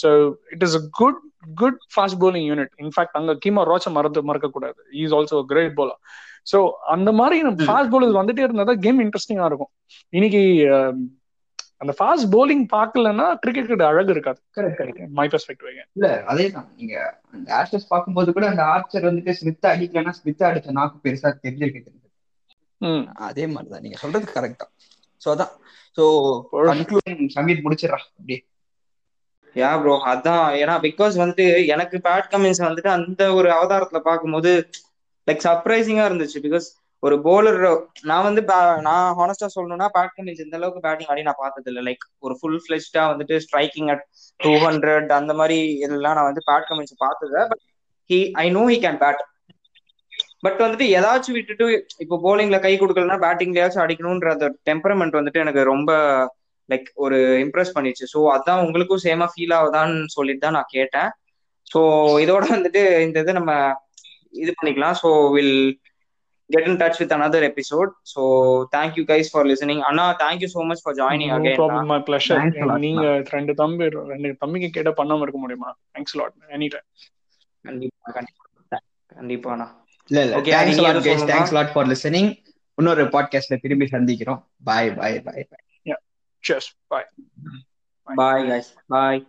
it is a good good fast bowling unit in fact அங்க கீமா ரோச்ச மறந்து மறக்க கூடாது. Is also great bowler. So அந்த மாதிரி நம்ம ஃபாஸ்ட் bowlers வந்துட்டே இருந்தா தான் கேம் இன்ட்ரெஸ்டிங்கா இருக்கும். இன்னைக்கு அஹ், அந்த ஃபாஸ்ட் bowling பார்க்கலன்னா கிரிக்கெட் அழகு இருக்காது. கரெக்ட் கரெக்ட் மை பெர்ஸ்பெக்டிவ் இல்ல அதே தான். நீங்க அந்த ஆஷஸ் பார்க்கும்போது கூட அந்த ஆர்ச்சர் வந்துட்டு ஸ்மித் அடிக்கலன்னா ஸ்மித் அடிச்ச நாக்கு பெருசா தெரிஞ்சிருக்கு அதே மாதிரிதான். நீங்க சொல்றது கரெக்ட் தான். சோ அதான். சோ. கன்க்ளூஷன் சமீர் முடிச்சிடறா. அப்படியே. யா ப்ரோ அதான். ஏன்னா பிகாஸ் வந்துட்டு எனக்கு பேட் கமின்ஸ் வந்துட்டு அந்த ஒரு அவதாரத்துல பார்க்கும்போது லைக் சர்ப்ரைசிங்கா இருந்துச்சு. பிகாஸ் ஒரு போலர் நான் வந்து நான் ஹானஸ்டா சொல்லணும்னா பேட் கமின்ஸ் இந்த அளவுக்கு பேட்டிங் ஆடி நான் பார்த்தது இல்லை லைக் ஒரு ஃபுல் ஃபிளெஷ்டா வந்துட்டு ஸ்ட்ரைக்கிங் அட் டூ ஹண்ட்ரட் அந்த மாதிரி இதெல்லாம் நான் வந்து பேட் கமின்ஸ் பார்த்தது but he I know he can bat but வந்துட்டு ஏதாச்சும் விட்டுட்டு இப்போ போலிங்ல கை கொடுக்கலன்னா பேட்டிங்லயாச்சும் அடிக்கணும்ன்ற அந்த டெம்பரமெண்ட் வந்துட்டு எனக்கு ரொம்ப லைக் ஒரு இம்ப்ரெஸ் பண்ணிச்சு. ஸோ அதான் உங்களுக்கும் சேமா ஃபீல் ஆகுதான்னு சொல்லிட்டு தான் நான் கேட்டேன். ஸோ இதோட வந்துட்டு இந்த இது நம்ம இது பண்ணிக்கலாம். So will get in touch with another episode. So thank you guys for listening. Anna, thank you so much for joining no again. Problem Anna. My pleasure Thanks a lot, நீங்க ரெண்டு தம்பி ரெண்டு தம்பிக்கு கேட்ட பண்ணாம இருக்க முடியுமா? தேங்க்ஸ் லாட் எனி டைம் கண்டிப்பா கண்டிப்பா. கண்டிப்பா அண்ணா. இல்ல இல்ல. Okay, thanks lot guys? Thanks lot for listening இன்னொரு பாட்காஸ்ட்ல திரும்பி சந்திக்கிறோம். பாய் பாய் பாய் Cheers. Bye. Bye guys. Bye.